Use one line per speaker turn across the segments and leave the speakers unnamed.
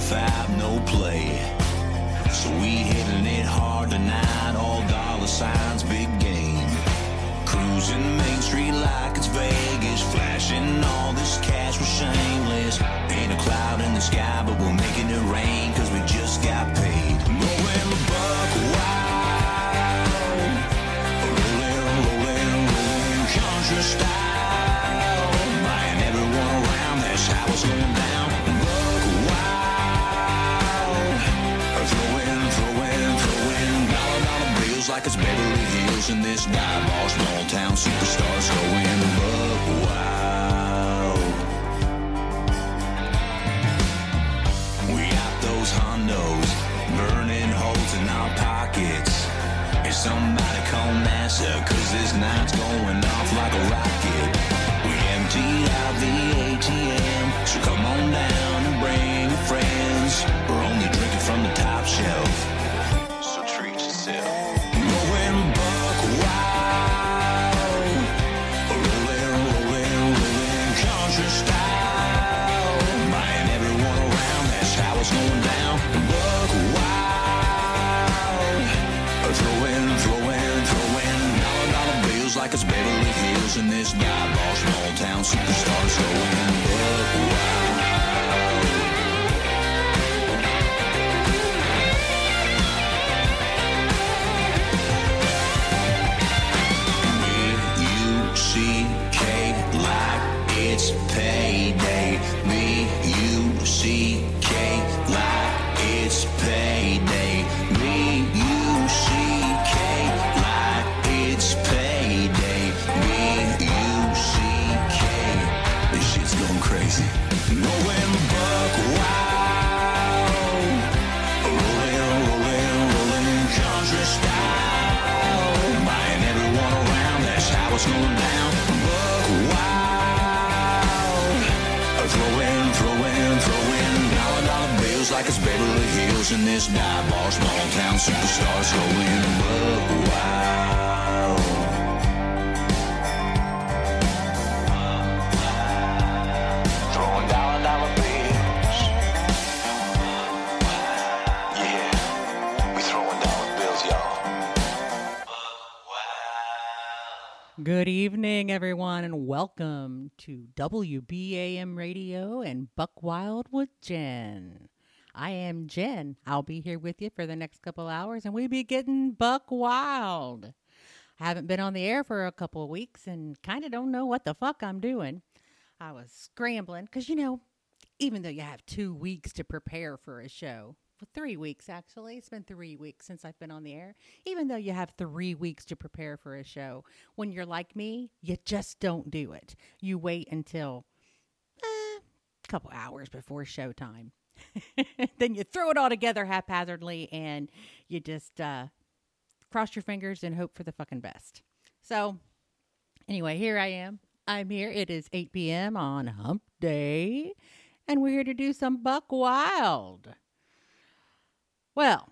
55, no play. So we hitting it hard tonight, all dollar signs, big game. Cruising Main Street like it's Vegas, flashing all this cash, we're shameless. Ain't a cloud in the sky, but we'll it's Beverly Hills in this dive bar, small town superstars going buck wild. We got those hondos burning holes in our pockets. If somebody call NASA, cause this night's going off like a rocket. We emptied out the ATM, so come on down and bring your friends. We're only drinking from the top shelf, in this dive bar, small town superstars going buck like it's Beverly Hills this dive bar. Small town superstars going wild.
Good evening, everyone, and welcome to WBAM Radio and Buck Wild with Jen. I am Jen. I'll be here with you for the next couple hours, and we be getting Buck Wild. I haven't been on the air for a couple of weeks and kind of don't know what the fuck I'm doing. I was scrambling because, you know, even though you have two weeks to prepare for a show, for three weeks actually, it's been three weeks since I've been on the air. Even though you have three weeks to prepare for a show, when you're like me, you just don't do it. You wait until eh, a couple hours before showtime. then you throw it all together haphazardly and you just uh, cross your fingers and hope for the fucking best. So, anyway, here I am. I'm here. It is 8 p.m. on Hump Day, and we're here to do some Buck Wild. Well,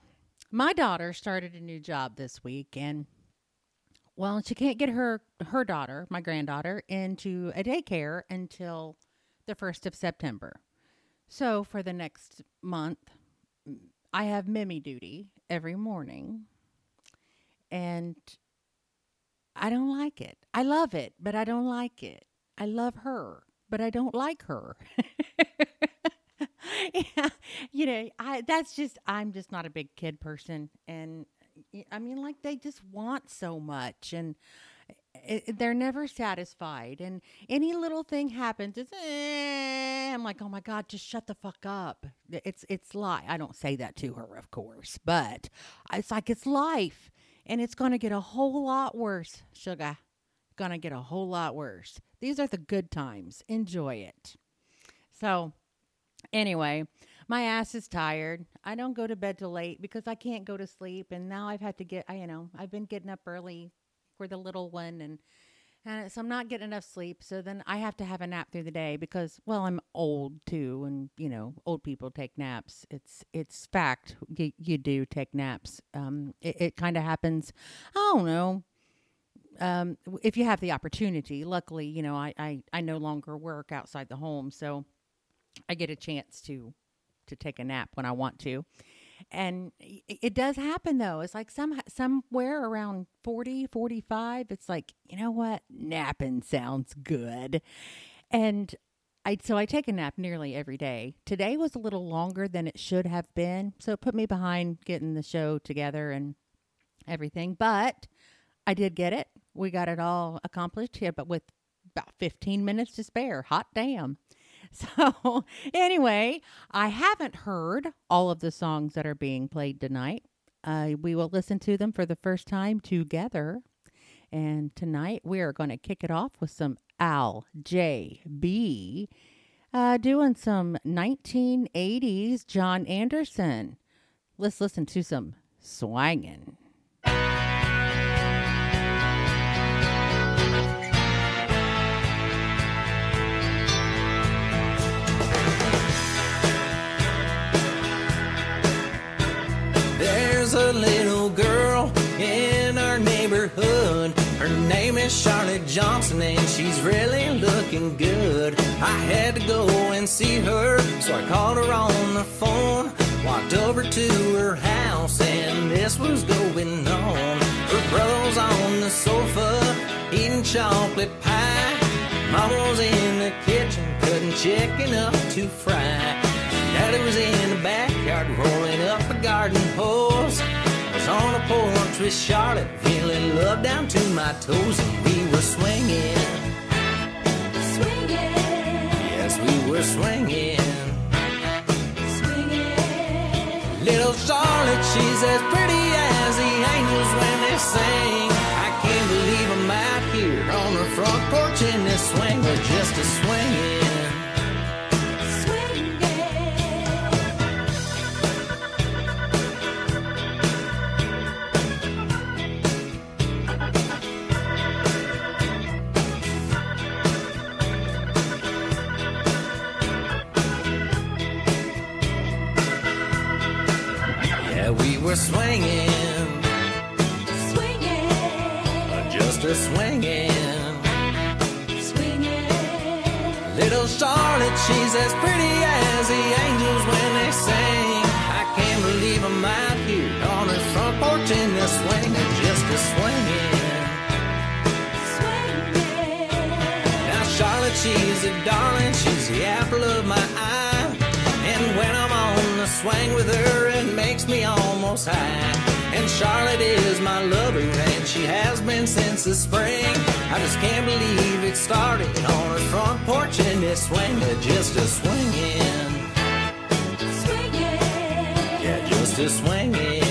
my daughter started a new job this week, and well, she can't get her her daughter, my granddaughter, into a daycare until the first of September. So for the next month, I have Mimi duty every morning, and I don't like it. I love it, but I don't like it. I love her, but I don't like her. yeah, you know, I that's just I'm just not a big kid person, and I mean, like they just want so much, and it, they're never satisfied. And any little thing happens, it's eh, I'm like, oh my god, just shut the fuck up. It's it's lie. I don't say that to her, of course, but it's like it's life, and it's gonna get a whole lot worse, sugar. Gonna get a whole lot worse. These are the good times. Enjoy it. So, anyway, my ass is tired. I don't go to bed till late because I can't go to sleep. And now I've had to get, I, you know, I've been getting up early for the little one, and and so I'm not getting enough sleep. So then I have to have a nap through the day because, well, I'm old too, and you know, old people take naps. It's it's fact. You, you do take naps. Um, it, it kind of happens. I don't know um, if you have the opportunity. Luckily, you know, I, I, I no longer work outside the home, so I get a chance to to take a nap when I want to. And it does happen though. It's like some somewhere around 40, 45, it's like, you know what? Napping sounds good. And I so I take a nap nearly every day. Today was a little longer than it should have been, so it put me behind getting the show together and everything. But I did get it. We got it all accomplished here, but with about 15 minutes to spare. Hot damn. So, anyway, I haven't heard all of the songs that are being played tonight. Uh, we will listen to them for the first time together. And tonight we are going to kick it off with some Al J.B. Uh, doing some 1980s John Anderson. Let's listen to some swangin'.
Neighborhood. Her name is Charlotte Johnson, and she's really looking good. I had to go and see her, so I called her on the phone. Walked over to her house, and this was going on. Her brother was on the sofa eating chocolate pie. Mama was in the kitchen cutting chicken up to fry. Daddy was in the backyard rolling up a garden hose. Was on a porch with Charlotte, feeling love down to my toes, and we were swinging. Swinging. Yes, we were swinging. Swinging. Little Charlotte, she's as pretty as the angels when they sing. I can't believe I'm out here on the front porch in this swing, we're just a swinging. High. And Charlotte is my lover, and she has been since the spring. I just can't believe it started on her front porch in this swing, just a swinging. Yeah, just a swinging.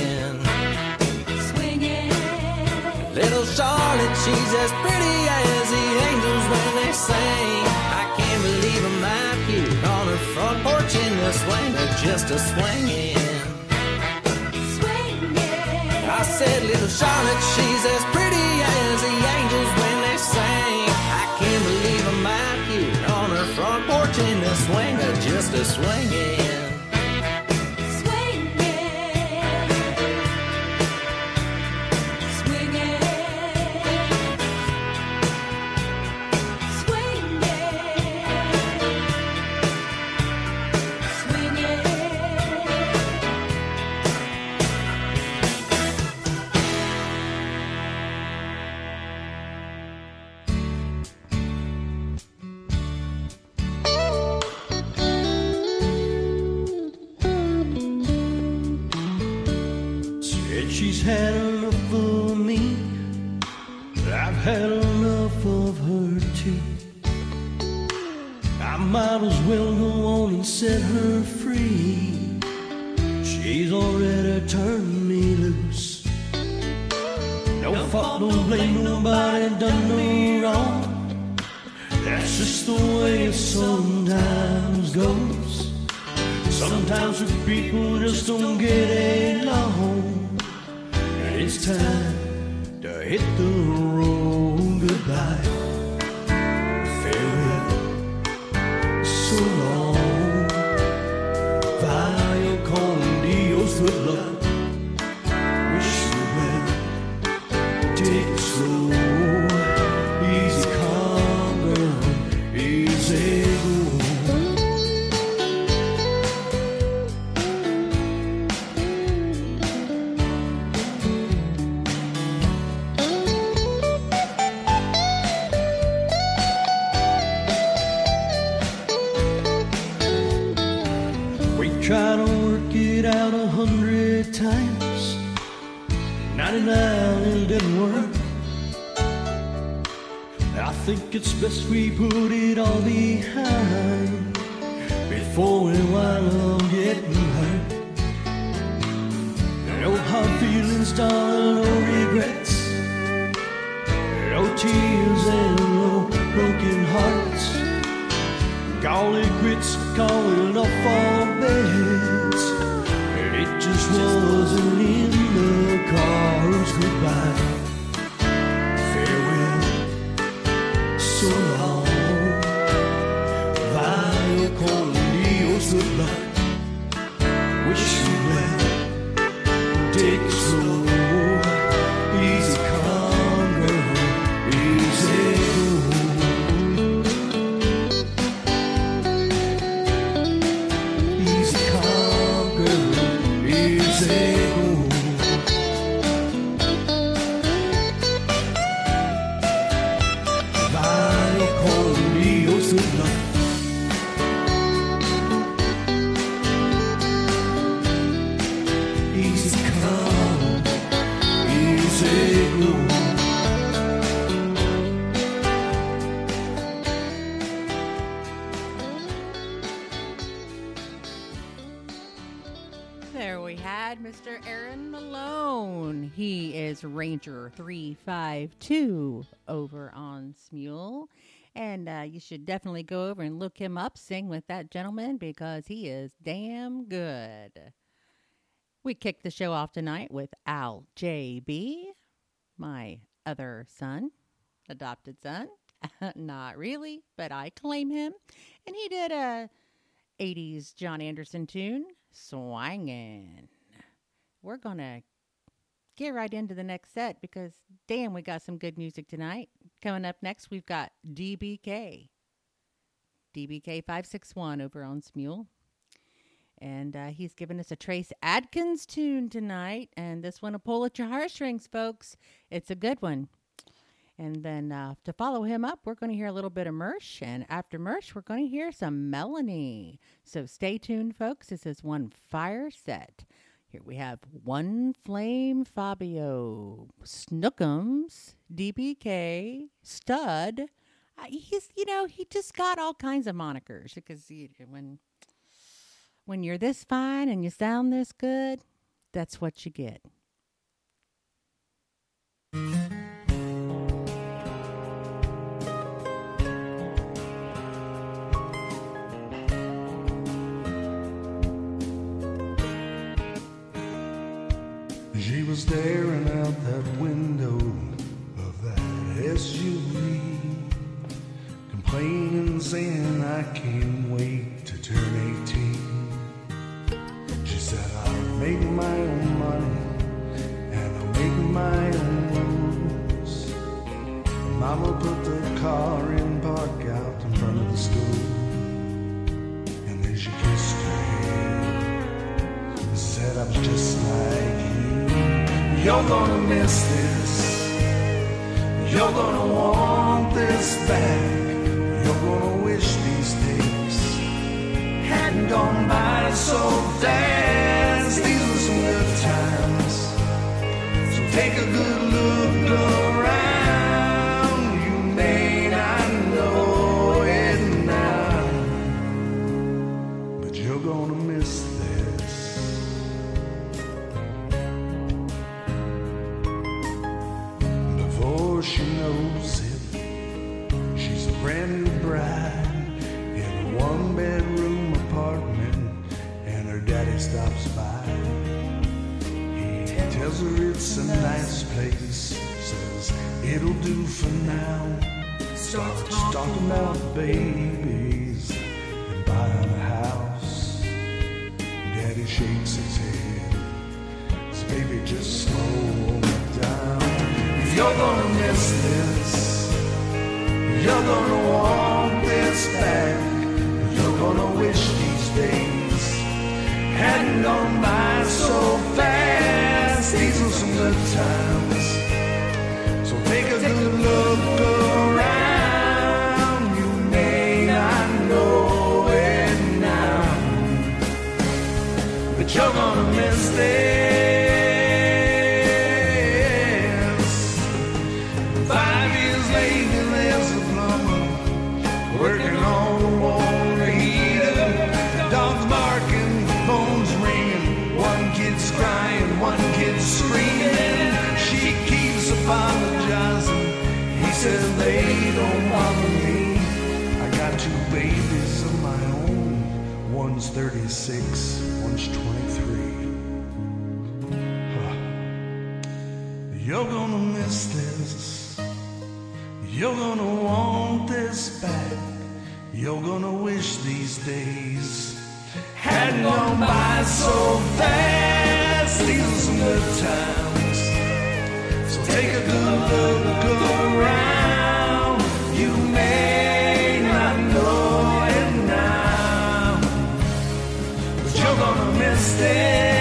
Little Charlotte, she's as pretty as the angels when they sing. I can't believe I'm out here on her front porch in the swing, just a swinging. Said, little Charlotte, she's as pretty as the angels when they sing. I can't believe I'm out here on her front porch in the swing, just a swinging.
Dios, good
is Ranger 352 over on Smule. And uh, you should definitely go over and look him up, sing with that gentleman because he is damn good. We kicked the show off tonight with Al JB, my other son, adopted son. Not really, but I claim him. And he did a 80s John Anderson tune, Swangin'. We're going to get right into the next set because, damn, we got some good music tonight. Coming up next, we've got DBK. DBK 561 over on Smule. And uh, he's giving us a Trace Adkins tune tonight. And this one will pull at your heartstrings, folks. It's a good one. And then uh, to follow him up, we're going to hear a little bit of Mersh. And after Mersh, we're going to hear some Melanie. So stay tuned, folks. This is one fire set. Here we have One Flame Fabio, Snookums, DBK, Stud. Uh, he's, you know, he just got all kinds of monikers because he, when when you're this fine and you sound this good, that's what you get.
She was staring out that window of that SUV, complaining, saying, I can't wait to turn 18. She said, I'll make my own money and I'll make my own rules. Mama put the car in park out in front of the school, and then she kissed her hand said I was just. You're gonna miss this. You're gonna want this back. You're gonna wish these days hadn't gone by so fast. These were some good times. So take a good Starts talking about babies and buying a house. Daddy shakes his head. His baby just slow down. You're gonna miss this. You're gonna want this back. You're gonna wish these days hadn't gone by so fast. These are some good times. You're gonna miss this. Five years later, there's a plumber working on the water heater. Dogs barking, phones ringing. One kid's crying, one kid's screaming. She keeps apologizing. He says they don't bother me. I got two babies of my own. One's 36. You're gonna miss this. You're gonna want this back. You're gonna wish these days hadn't gone by so fast. These are some good times. So take a good look around. You may not know it now, but you're gonna miss this.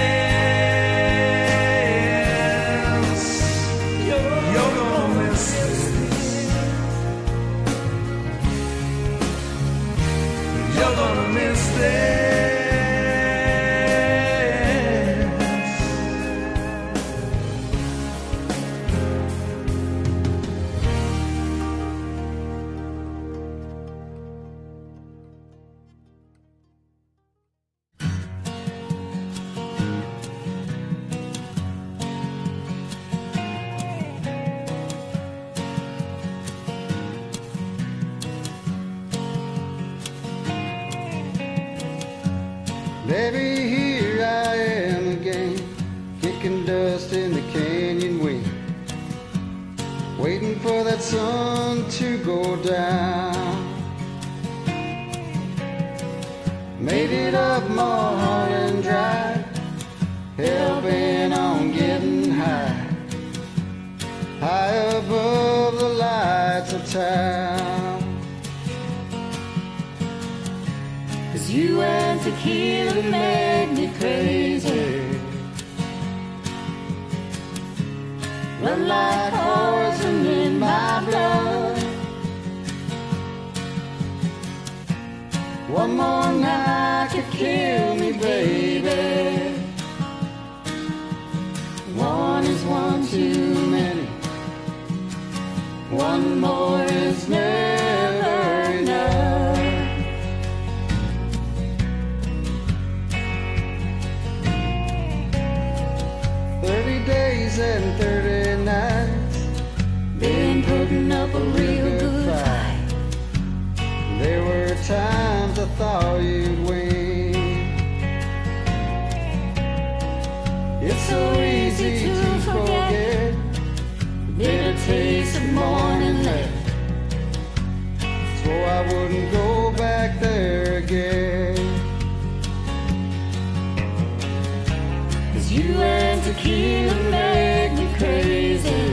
Me crazy.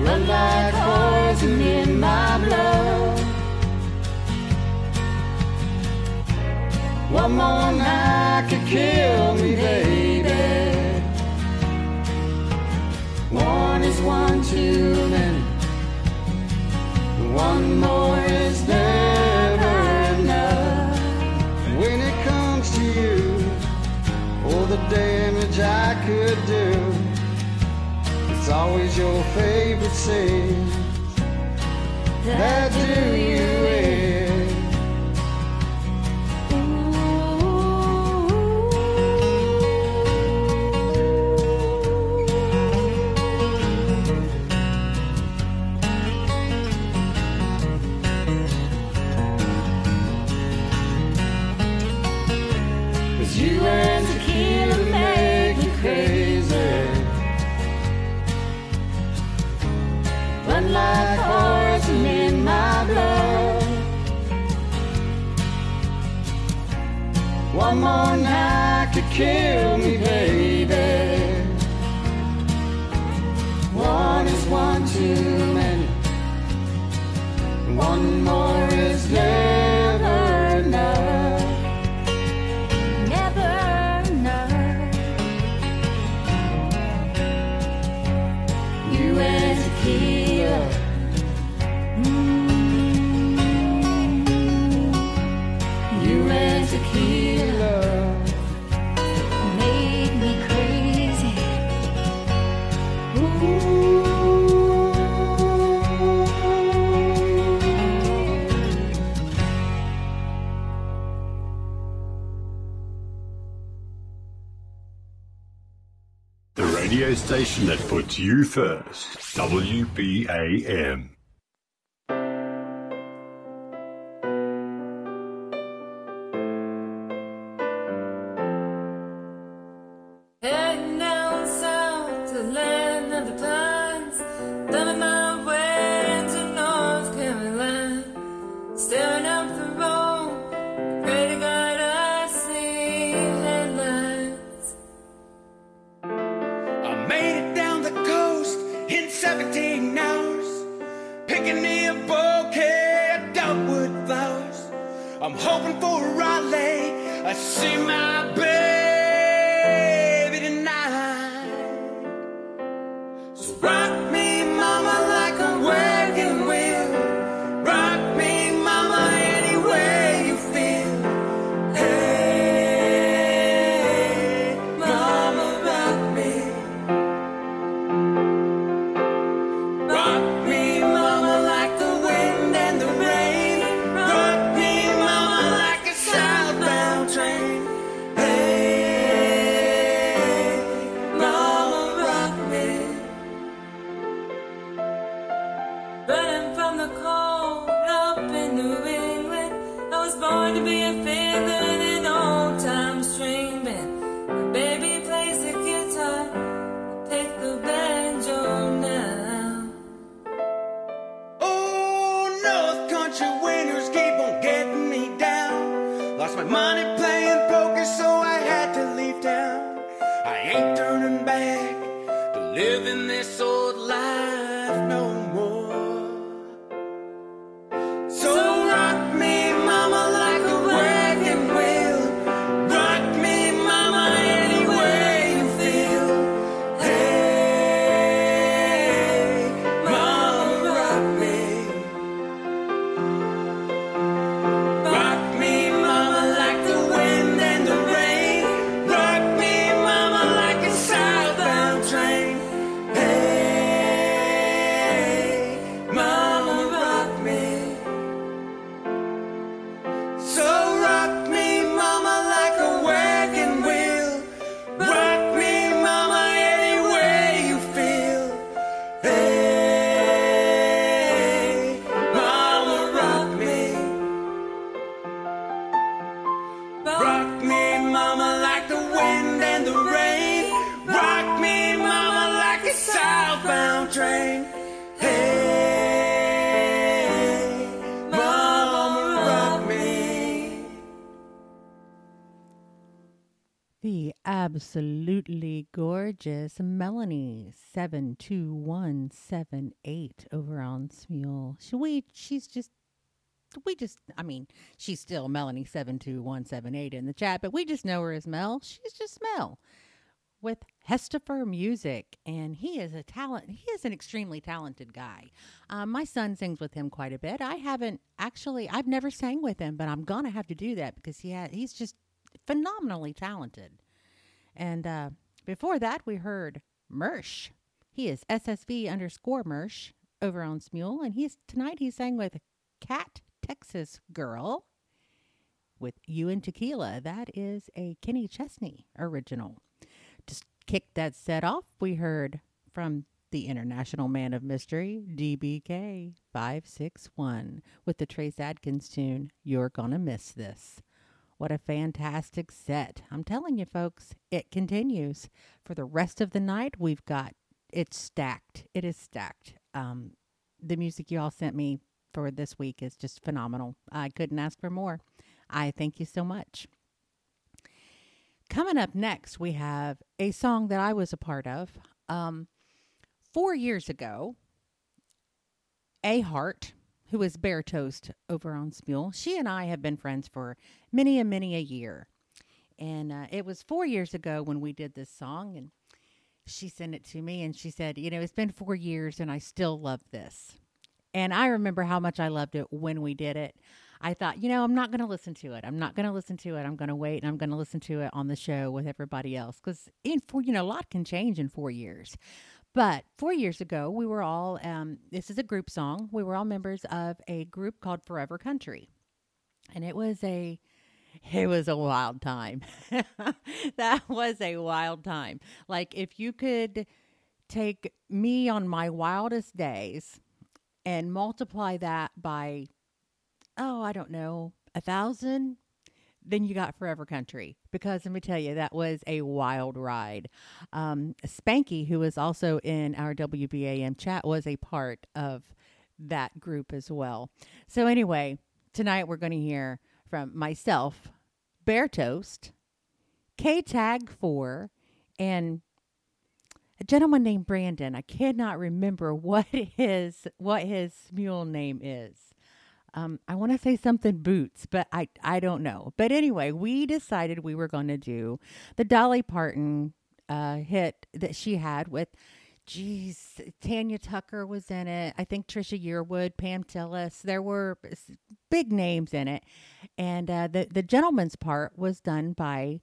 Like in my blood. One more night could kill me, baby. One is one too many. One more is never
the damage I could do. It's always your favorite sins that do you in. One more night could kill me, baby.
One is one too
station that puts you first. WBAM.
Living this old
seven two one seven eight over on Smule. She we she's just we just I mean she's still Melanie seven two one seven eight in the chat, but we just know her as Mel. She's just Mel with Hestifer Music, and he is a talent. He is an extremely talented guy. Um, my son sings with him quite a bit. I haven't actually. I've never sang with him, but I'm gonna have to do that because he ha- he's just phenomenally talented. And uh, before that, we heard Mersh. He is SSV underscore Mersh over on Smule, and he's tonight he sang with Cat Texas Girl with You and Tequila. That is a Kenny Chesney original. To kick that set off, we heard from the International Man of Mystery, DBK 561, with the Trace Adkins tune, You're Gonna Miss This. What a fantastic set. I'm telling you, folks, it continues. For the rest of the night, we've got it's stacked. It is stacked. Um, the music you all sent me for this week is just phenomenal. I couldn't ask for more. I thank you so much. Coming up next, we have a song that I was a part of. Um, four years ago, A Heart, who is Bear Toast over on Smule, she and I have been friends for many and many a year. And uh, it was four years ago when we did this song, and she sent it to me and she said, You know, it's been four years and I still love this. And I remember how much I loved it when we did it. I thought, you know, I'm not going to listen to it. I'm not going to listen to it. I'm going to wait and I'm going to listen to it on the show with everybody else because in four, you know, a lot can change in four years. But four years ago, we were all, um, this is a group song. We were all members of a group called Forever Country. And it was a, it was a wild time. that was a wild time. Like if you could take me on my wildest days and multiply that by oh, I don't know, a thousand, then you got Forever Country. Because let me tell you, that was a wild ride. Um, Spanky, who was also in our WBAM chat, was a part of that group as well. So, anyway, tonight we're going to hear from myself, Bear Toast, K Tag 4, and a gentleman named Brandon. I cannot remember what his what his Smule name is. Um, I want to say something boots, but I I don't know. But anyway, we decided we were going to do the Dolly Parton uh, hit that she had with. Geez, Tanya Tucker was in it. I think Trisha Yearwood, Pam Tillis. There were big names in it, and uh, the the gentleman's part was done by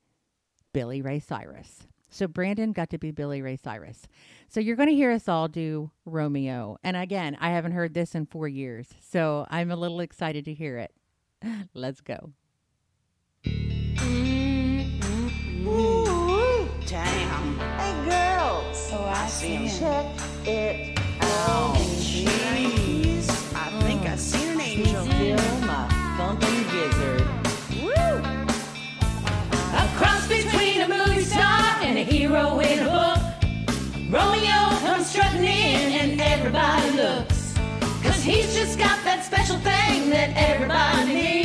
Billy Ray Cyrus. So Brandon got to be Billy Ray Cyrus. So you're going to hear us all do Romeo. And again, I haven't heard this in four years. So I'm a little excited to hear it. Let's go.
Damn. Hey, girls. Oh, I, see him. Check it out. Jeez. I think I seen an angel.
Feel my thumping gizzard.
A cross between a movie star and a hero in a book. Romeo comes strutting in and everybody looks. Cause he's just got that special thing that everybody needs.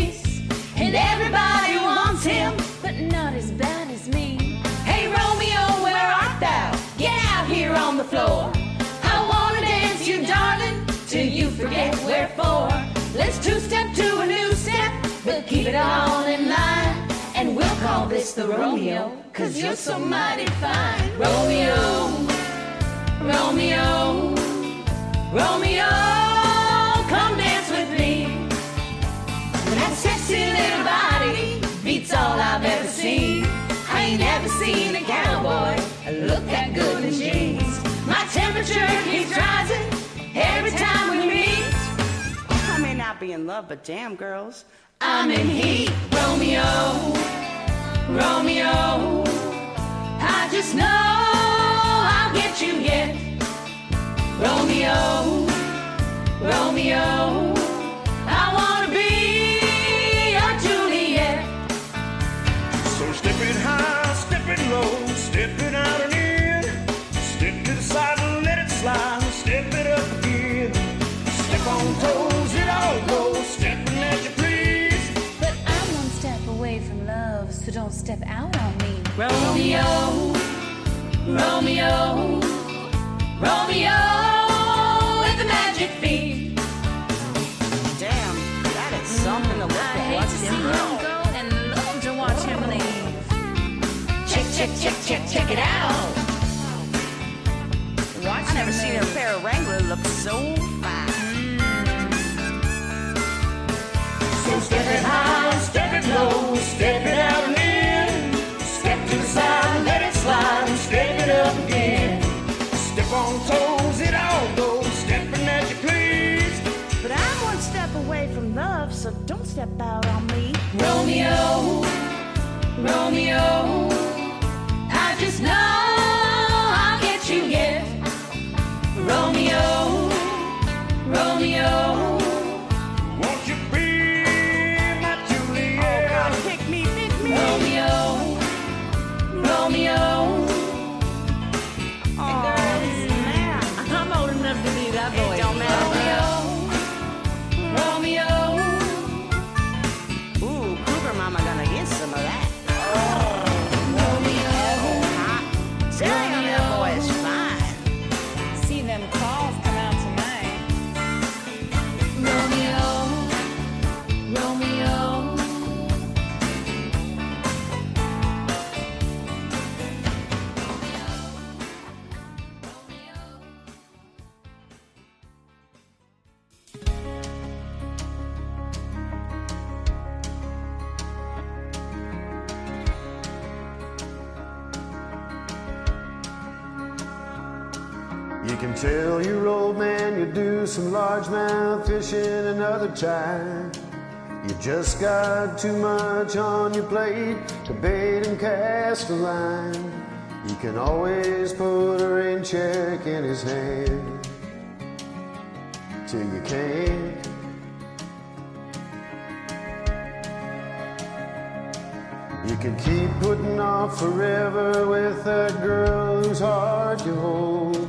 Floor. I wanna dance you, darling, till you forget wherefore. Let's two-step to a new step, but keep it all in line. And we'll call this the Romeo, cause you're so mighty fine. Romeo, Romeo, Romeo, come dance with me. That sexy little body beats all I've ever seen. I ain't ever seen a cowboy look that good temperature keeps rising every time we meet.
I may not be in love, but damn, girls.
I'm in heat, Romeo, Romeo. I just know I'll get you yet, Romeo, Romeo.
Don't step out on me.
Romeo, Romeo, Romeo with the magic feet.
Damn, that is something to look
I hate
Watch
to see
him
him
go.
go and love to watch him leave.
Check, check, check, check, check it out.
Watch
I never seen a pair of Wrangler look so fine.
So step it high, step out on
me.
Romeo, Romeo, I just know I'll get you yet. Romeo, Romeo,
Won't
some
largemouth fishing another time. You just got too much on your plate to bait and cast a line. You can always put a rain check in his hand till you can't. You can keep putting off forever with that girl whose heart you hold.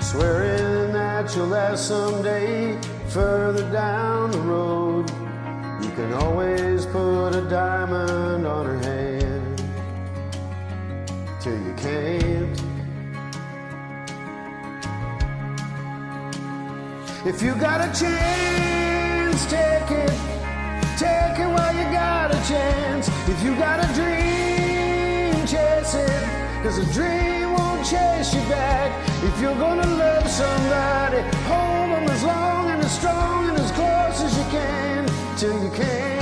Swearing you'll last someday further down the road. You can always put a diamond on her hand till you can't. If you got a chance, take it. Take it while you got a chance. If you got a dream, chase it. Cause a dream won't chase you back. If you're gonna love somebody, hold them as long and as strong and as close as you can till you can.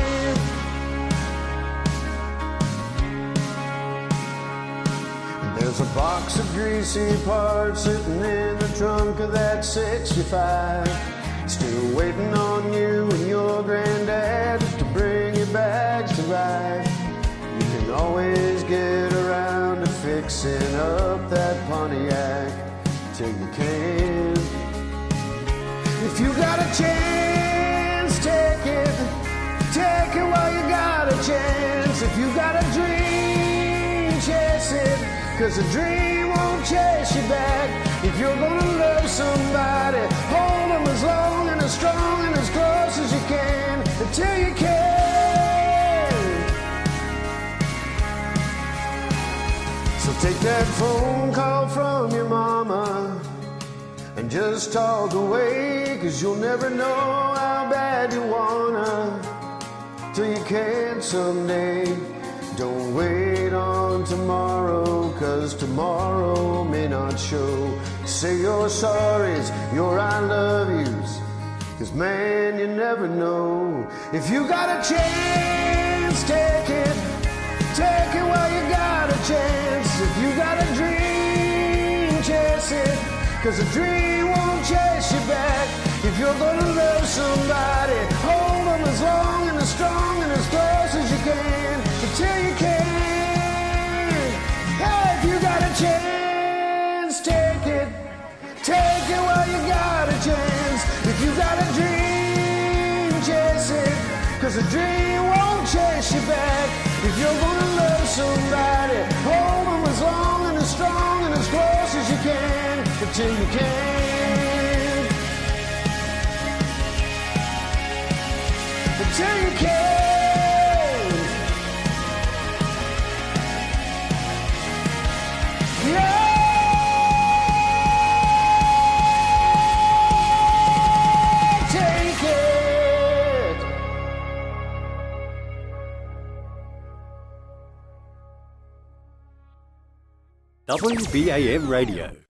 There's a box of greasy parts sitting in the trunk of that 65. Still waiting on you and your granddad to bring you back to life. You can always get fixing up that Pontiac till you can. If you got a chance, take it. Take it while you got a chance. If you got a dream, chase it. Cause a dream won't chase you back. If you're gonna love somebody, phone call from your mama and just talk away. Cause you'll never know how bad you wanna till you can someday. Don't wait on tomorrow, cause tomorrow may not show. Say your sorries, your I love yous, cause man, you never know. If you got a chance, take it. Take it while you got a chance. If you got a dream, chase it. Cause a dream won't chase you back. If you're gonna love somebody, hold them as long and as strong and as close as you can until you can. Hey, if you got a chance, take it. Take it while you got a chance. If you got a dream, chase it. Cause a dream won't chase you back. If you're gonna love somebody, can until you can. Until you can. Yeah. Take it.
WBAM Radio.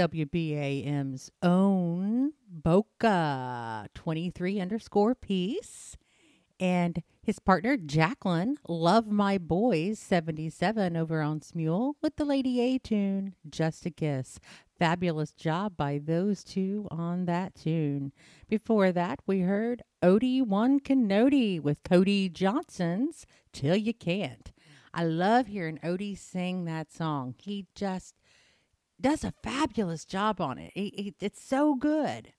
WBAM's own Boca 23 underscore piece. And his partner Jacqueline, Love My Boys 77 over on Smule with the Lady A tune, Just a Kiss. Fabulous job by those two on that tune. Before that, we heard Odie One Canody with Cody Johnson's Till You Can't. I love hearing Odie sing that song. He just does a fabulous job on it. It- it- it's so good.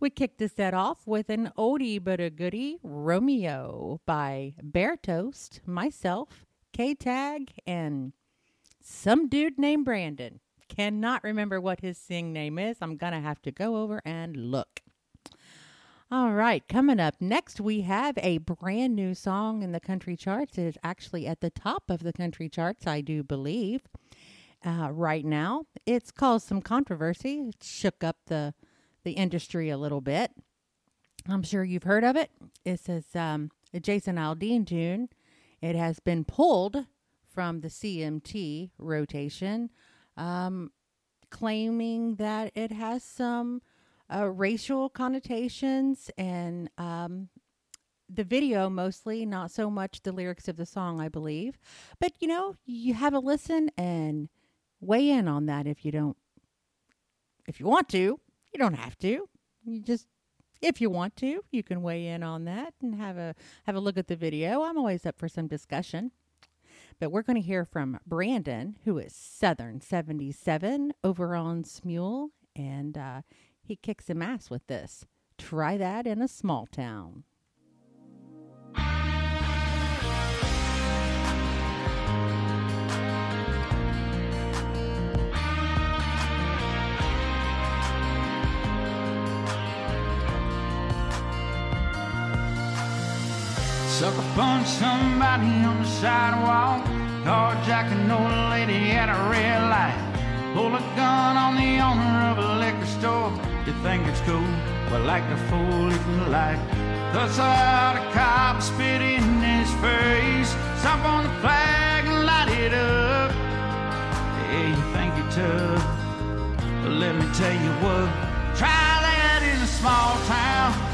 We kicked the set off with an oldie but a goodie, Romeo by Bear Toast, myself, K Tag, and some dude named Brandon. Cannot remember what his sing name is. I'm going to have to go over and look. All right, coming up next, we have a brand new song in the country charts. It is actually at the top of the country charts, I do believe uh, right now. It's caused some controversy. It shook up the the industry a little bit. I'm sure you've heard of it. It says um, Jason Aldean tune. It has been pulled from the CMT rotation, um, claiming that it has some uh, racial connotations and um, the video mostly, not so much the lyrics of the song, I believe. But you know, you have a listen and weigh in on that if you don't if you want to. You don't have to. You just if you want to, you can weigh in on that and have a have a look at the video. I'm always up for some discussion. But we're going to hear from Brandon, who is Southern 77 over on Smule, and uh, he kicks some ass with this. Try that in a small town.
Sucker punch somebody on the sidewalk. Carjack an old lady at a red light. Pull a gun on the owner of a liquor store. You think it's cool? Well, like the fool you can like. Cuss out a cop, spit in his face. Stomp on the flag and light it up. Yeah, you think you're tough. But let me tell you what. Try that in a small town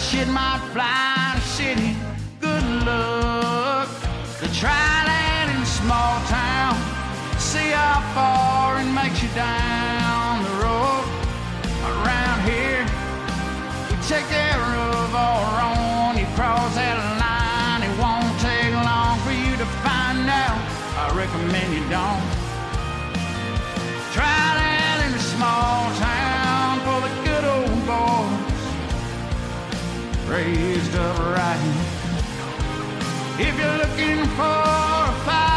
shit might fly in city. Good luck. The trial and in small town. See how far it makes you down the road. Around here, we take care of all wrong. You cross that line, it won't take long for you to find out. I recommend you don't. raised up right. If you're looking for a fight,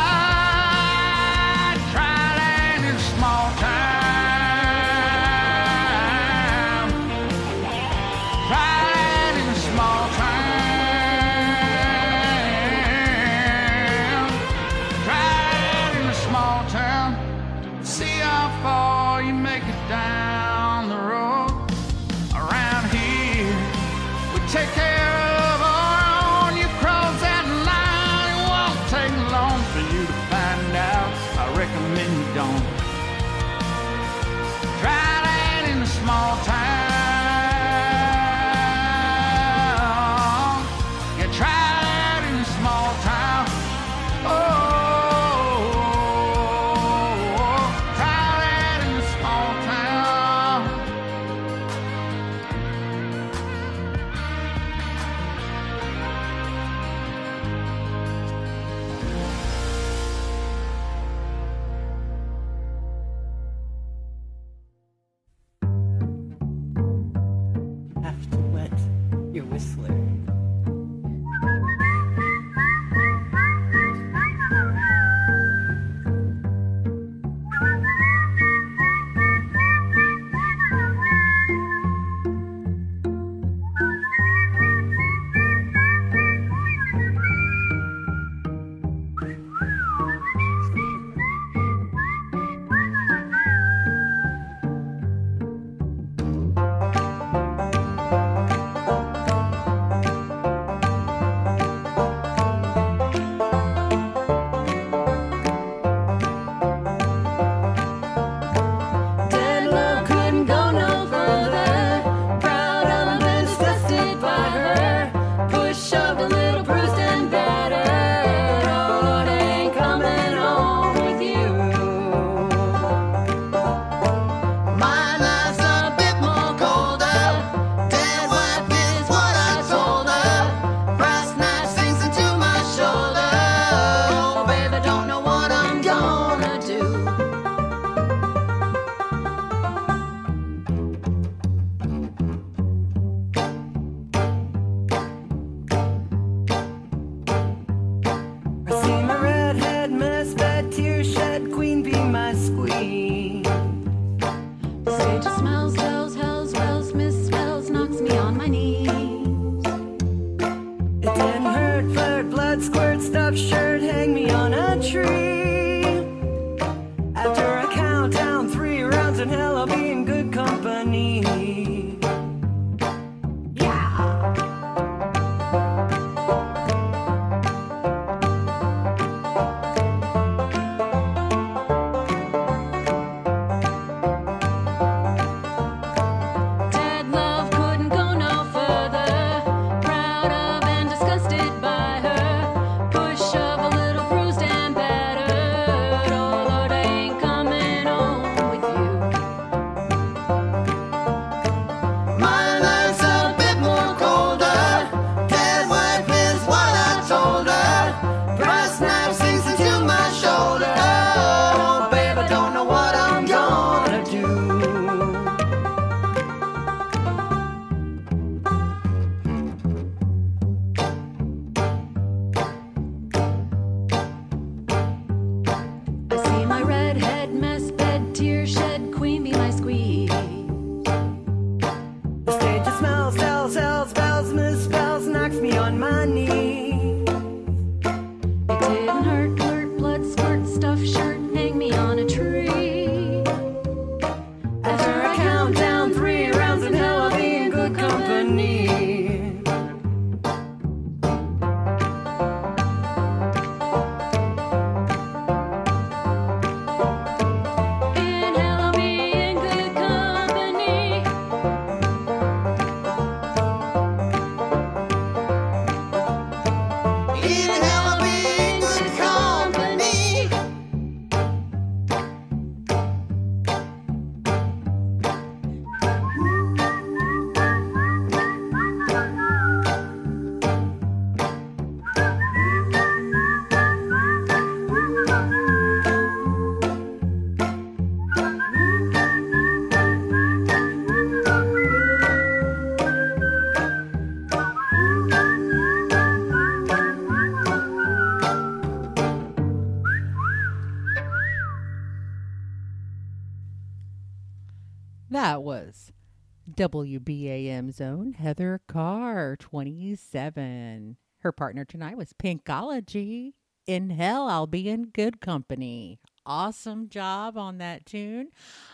WBAM zone, Heather Carr, 27. Her partner tonight was Pinkology. In hell, I'll be in good company. Awesome job on that tune.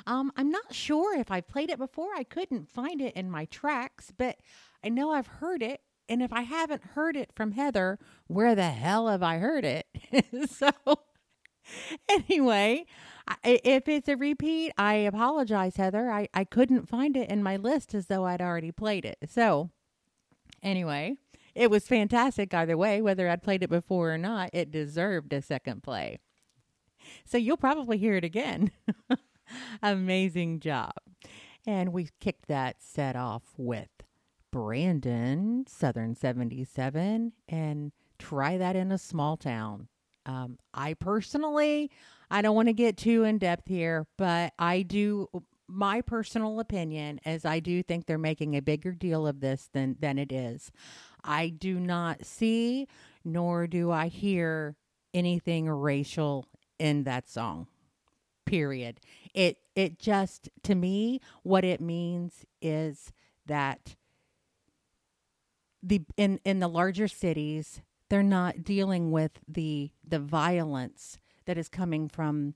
Um, I'm not sure if I played it before. I couldn't find it in my tracks, but I know I've heard it. And if I haven't heard it from Heather, where the hell have I heard it? so, anyway, if it's a repeat, I apologize, Heather. I, I couldn't find it in my list as though I'd already played it. So, anyway, it was fantastic either way, whether I'd played it before or not. It deserved a second play. So, you'll probably hear it again. Amazing job. And we kicked that set off with Brandon, Southern 77, and try that in a small town. Um, I personally, I don't want to get too in depth here, but I do. My personal opinion is I do think they're making a bigger deal of this than than it is. I do not see nor do I hear anything racial in that song. Period. It it just to me what it means is that the in in the larger cities they're not dealing with the the violence that is coming from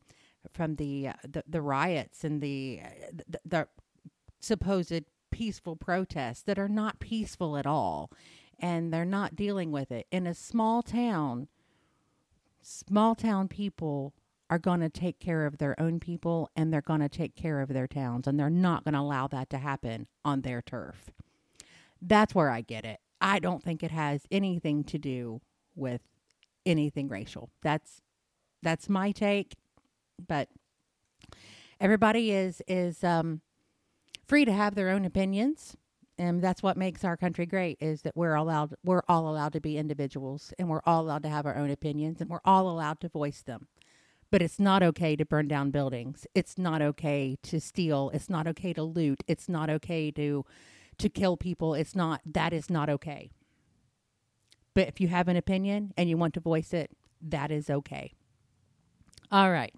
from the uh, the, the riots and the, the the supposed peaceful protests that are not peaceful at all and they're not dealing with it. In a small town small town people are going to take care of their own people and they're going to take care of their towns and they're not going to allow that to happen on their turf. That's where i get it I don't think it has anything to do with anything racial. That's that's my take, but everybody is is um, free to have their own opinions, and that's what makes our country great. Is that we're allowed we're all allowed to be individuals, and we're all allowed to have our own opinions, and we're all allowed to voice them. But it's not okay to burn down buildings. It's not okay to steal. It's not okay to loot. It's not okay to to kill people. It's not, that is not okay. But if you have an opinion and you want to voice it, that is okay. All right.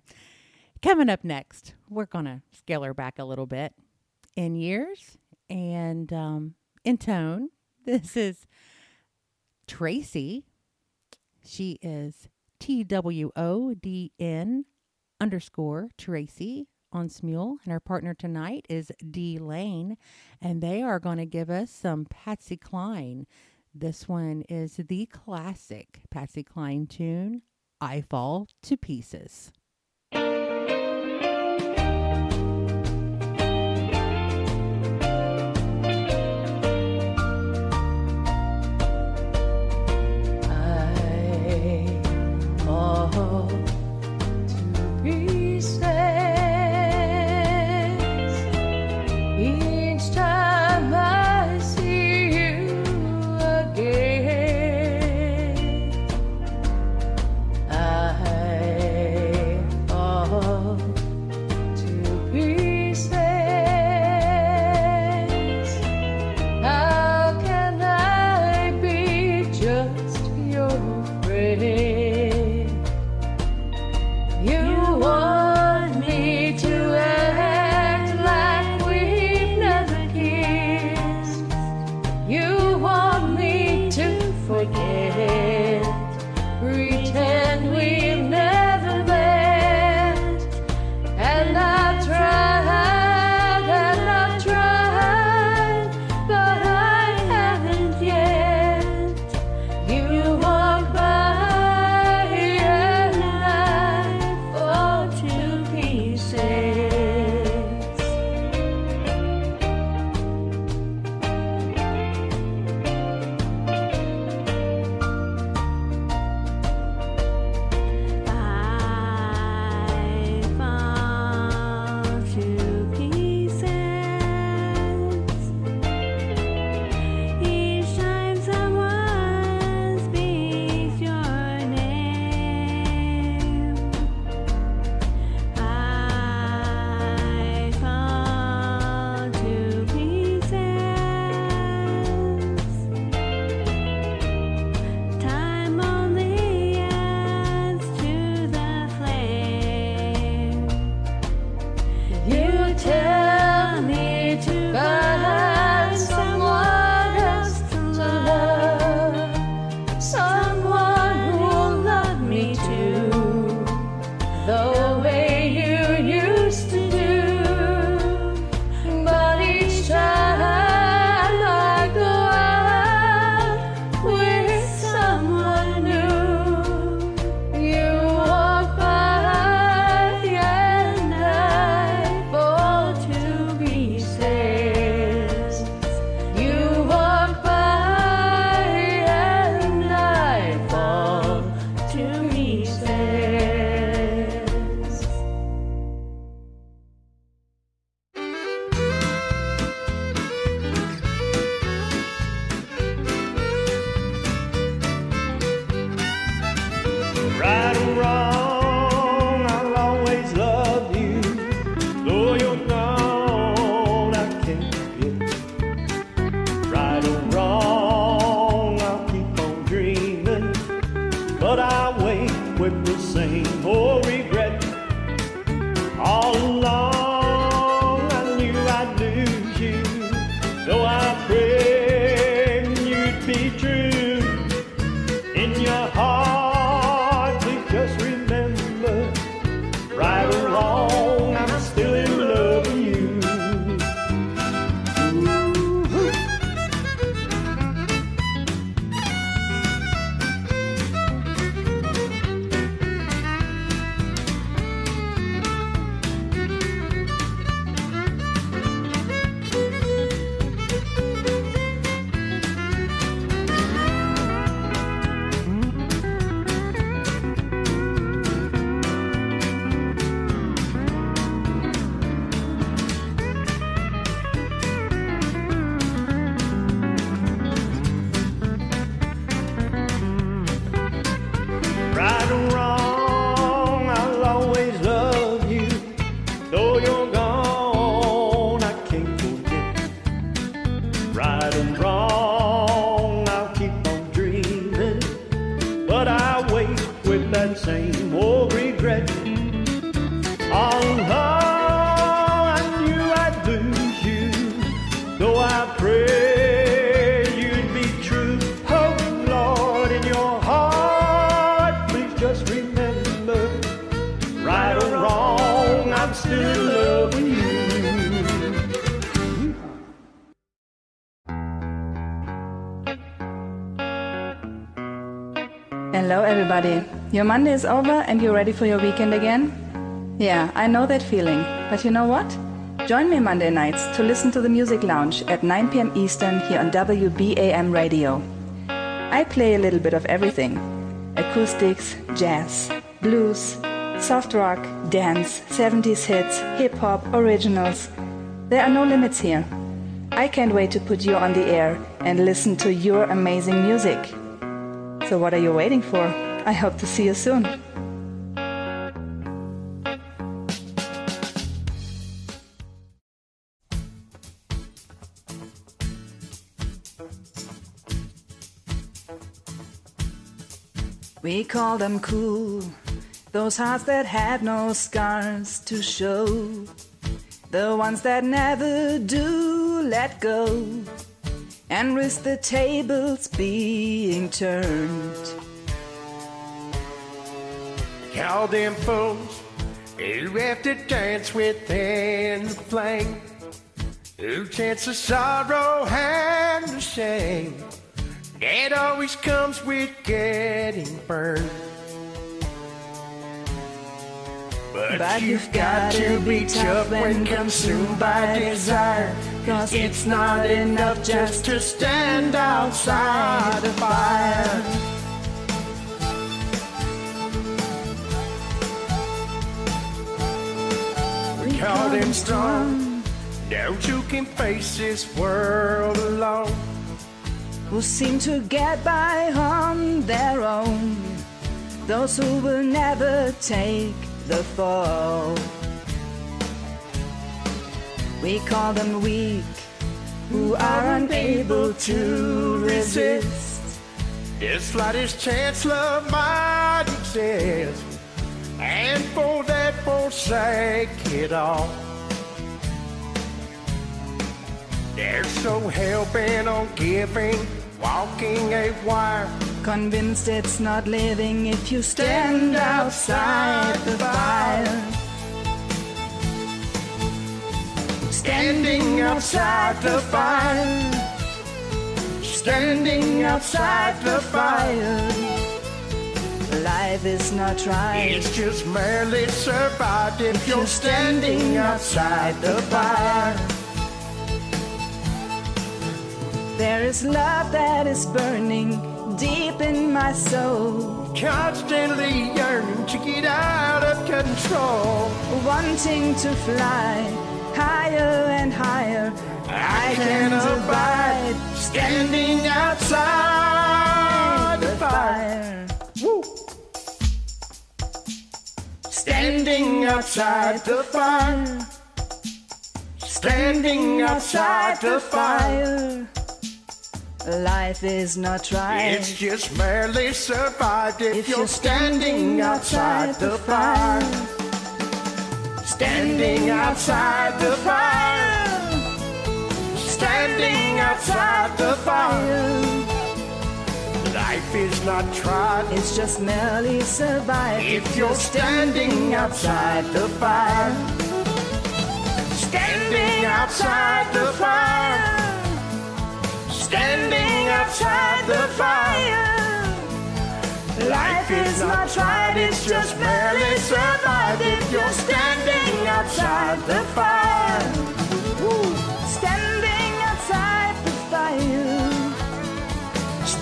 Coming up next, we're going to scale her back a little bit in years and um, in tone. This is Tracy. She is T W O D N underscore Tracy on Smule, and our partner tonight is D Lane, and they are going to give us some Patsy Cline. This one is the classic Patsy Cline tune, I Fall to Pieces.
Your Monday is over and you're ready for your weekend again? Yeah, I know that feeling. But you know what? Join me Monday nights to listen to the Music Lounge at 9 p.m. Eastern here on WBAM Radio. I play a little bit of everything acoustics, jazz, blues, soft rock, dance, 70s hits, hip hop, originals. There are no limits here. I can't wait to put you on the air and listen to your amazing music. So, what are you waiting for? I hope to see you soon. We call them cool, those hearts that have no scars to show, the ones that never do let go and risk the tables being turned.
Call them fools who have to dance within the flame, who chance the sorrow and the shame that always comes with getting burned. But,
But
you've got to be tough when consumed by desire. Cause it's not enough just to stand outside the fire. We call them strong. Those who can face this world alone.
Who seem to get by on their own. Those who will never take the fall. We call them weak, who are unable to resist.
The slightest chance love might exist, and for that forsake it all. They're so hell bent on giving, walking a wire.
Convinced it's not living if you stand outside the fire.
Standing outside the fire. Standing outside the fire.
Life is not right.
It's just merely survived if you're standing outside the fire.
There is love that is burning deep in my soul.
Constantly yearning to get out of control.
Wanting to fly higher and higher.
I can't abide standing outside the fire. Woo. Standing outside the fire. Standing outside the fire.
Life is not right.
It's just barely survived if,
If
you're,
you're
standing outside the fire. Standing outside the fire. Standing outside the fire. Life is not tried.
It's just merely survived
If you're standing outside the fire. Standing outside the fire. Standing outside the fire. Life is not tried, it's just barely survived if you're standing outside the fire.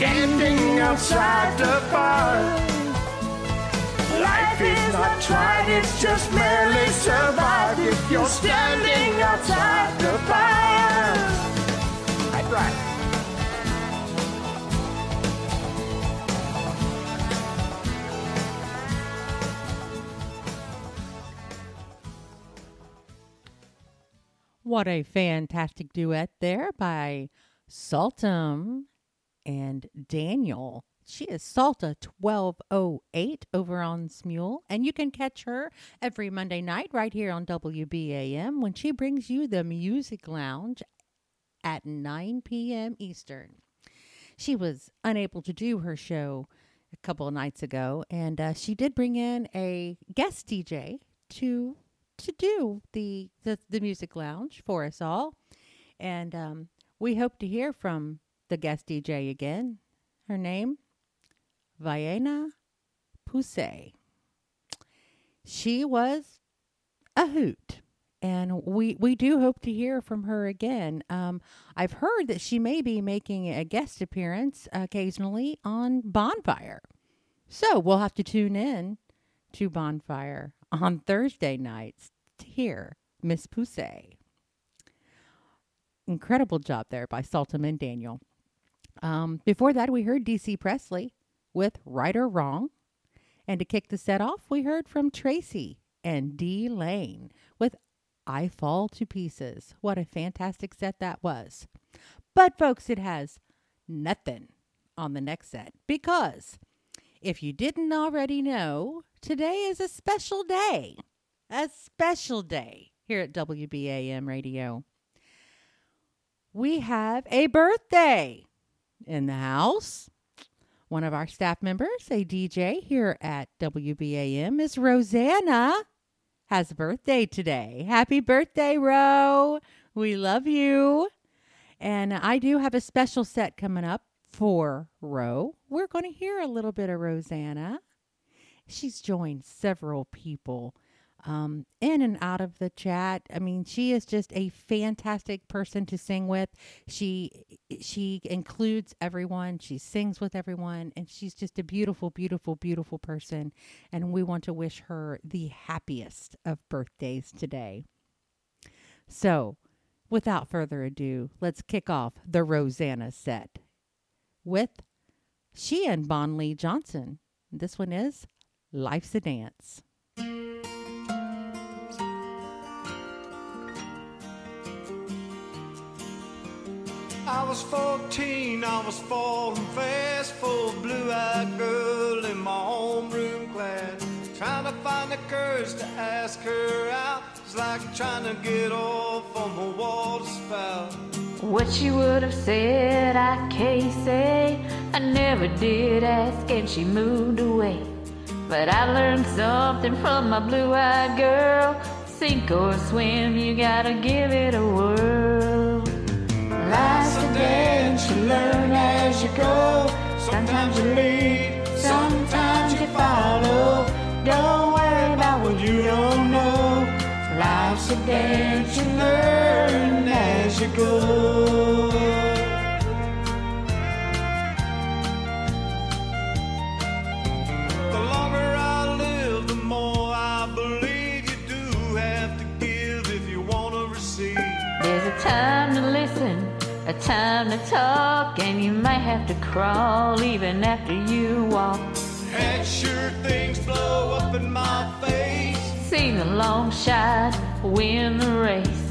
Standing outside the fire.
Life is not tried, it's just barely survived if you're standing outside the. That's right.
What a fantastic duet there by Saltum and Daniel. She is Salta 1208 over on Smule, and you can catch her every Monday night right here on WBAM when she brings you the Music Lounge at 9 p.m. Eastern. She was unable to do her show a couple of nights ago, and uh, she did bring in a guest DJ to to do the the, the music lounge for us all, and um, we hope to hear from the guest DJ again. Her name, Vienna Pousse. She was a hoot. And we, we do hope to hear from her again. Um, I've heard that she may be making a guest appearance occasionally on Bonfire. So we'll have to tune in to Bonfire on Thursday nights to hear Miss Pousse. Incredible job there by Saltum and Daniel. Um, before that, we heard DC Presley with Right or Wrong. And to kick the set off, we heard from Tracy and D Lane with I Fall to Pieces. What a fantastic set that was. But, folks, it has nothing on the next set because if you didn't already know, today is a special day. A special day here at WBAM Radio. We have a birthday in the house. One of our staff members, a DJ here at WBAM, is Rosanna. Has a birthday today. Happy birthday, Ro. We love you. And I do have a special set coming up for Ro. We're going to hear a little bit of Rosanna. She's joined several people um, in and out of the chat. I mean, she is just a fantastic person to sing with. She she includes everyone. She sings with everyone, and she's just a beautiful, beautiful, beautiful person. And we want to wish her the happiest of birthdays today. So, without further ado, let's kick off the Rosanna set with she and Bon Lee Johnson. This one is Life's a Dance.
I was 14, I was falling fast for a blue-eyed girl in my homeroom class. Trying to find the courage to ask her out. It's like trying to get off on the water spout.
What she would have said, I can't say. I never did ask, and she moved away. But I learned something from my blue eyed girl. Sink or swim, you gotta give it a whirl. Life's a dance, you learn as you go. Sometimes you lead, sometimes you follow. Don't worry about what you don't know. Life's a dance, you learn as you go. time to talk, and you might have to crawl even after you walk.
Had sure things blow up in my face.
Seen the long shot, win the race.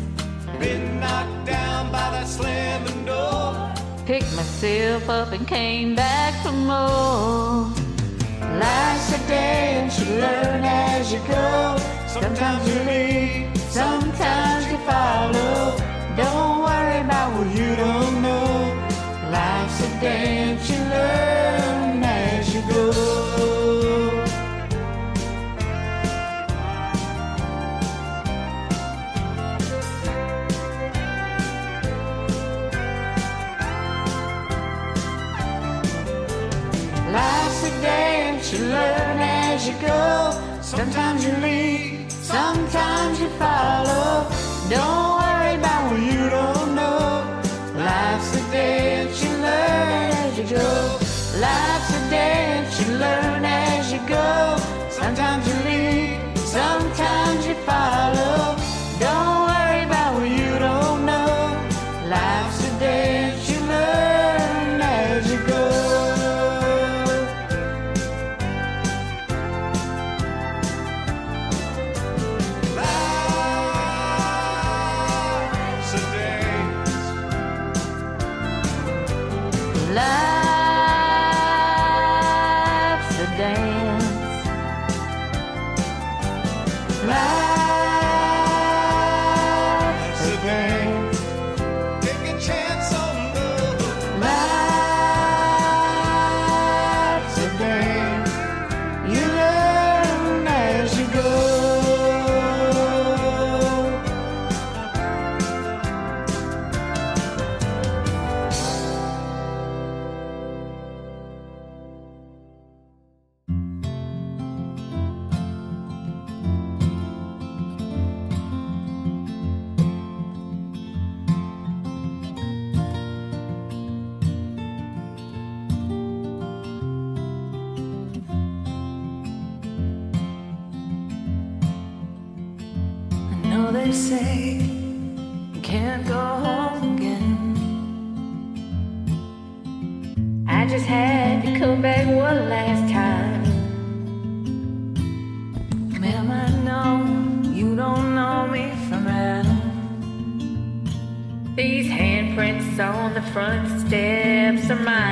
Been knocked down by that slamming door.
Picked myself up and came back for more. Life's a dance you learn as you go. Sometimes you lead, sometimes you follow. Don't right now, well, you don't know. Life's a dance you learn as you go. Life's a dance you learn as you go. Sometimes you lead, sometimes you follow. Don't worry.
say you can't go home again.
I just had to come back one last time.
Ma'am, I know you don't know me from Adam.
These handprints on the front steps are mine.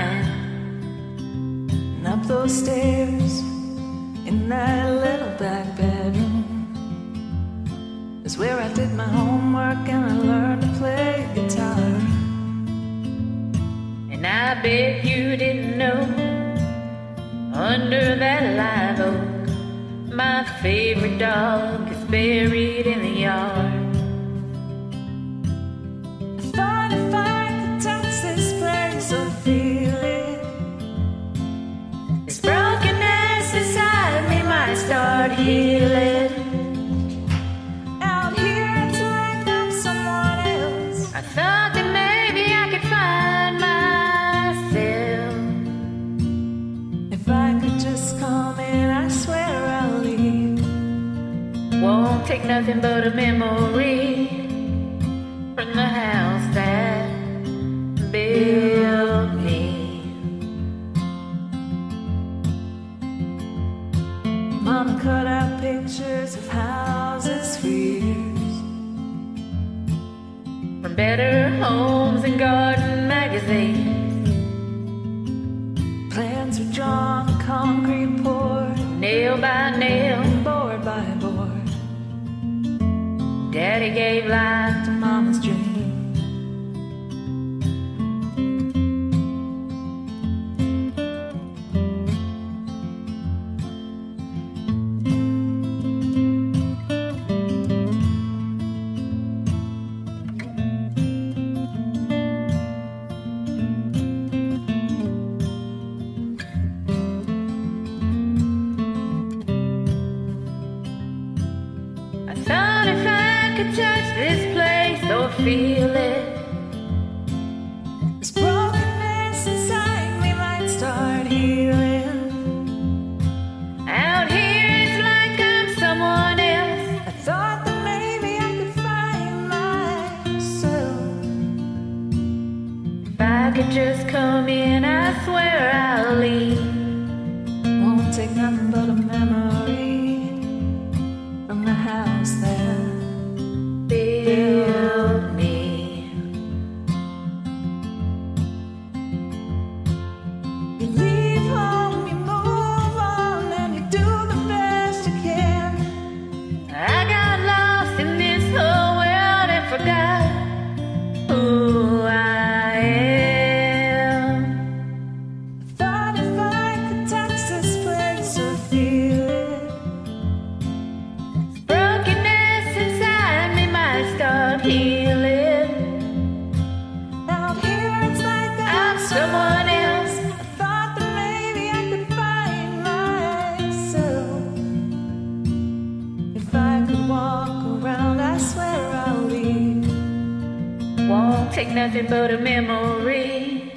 Ain't nothing but a memory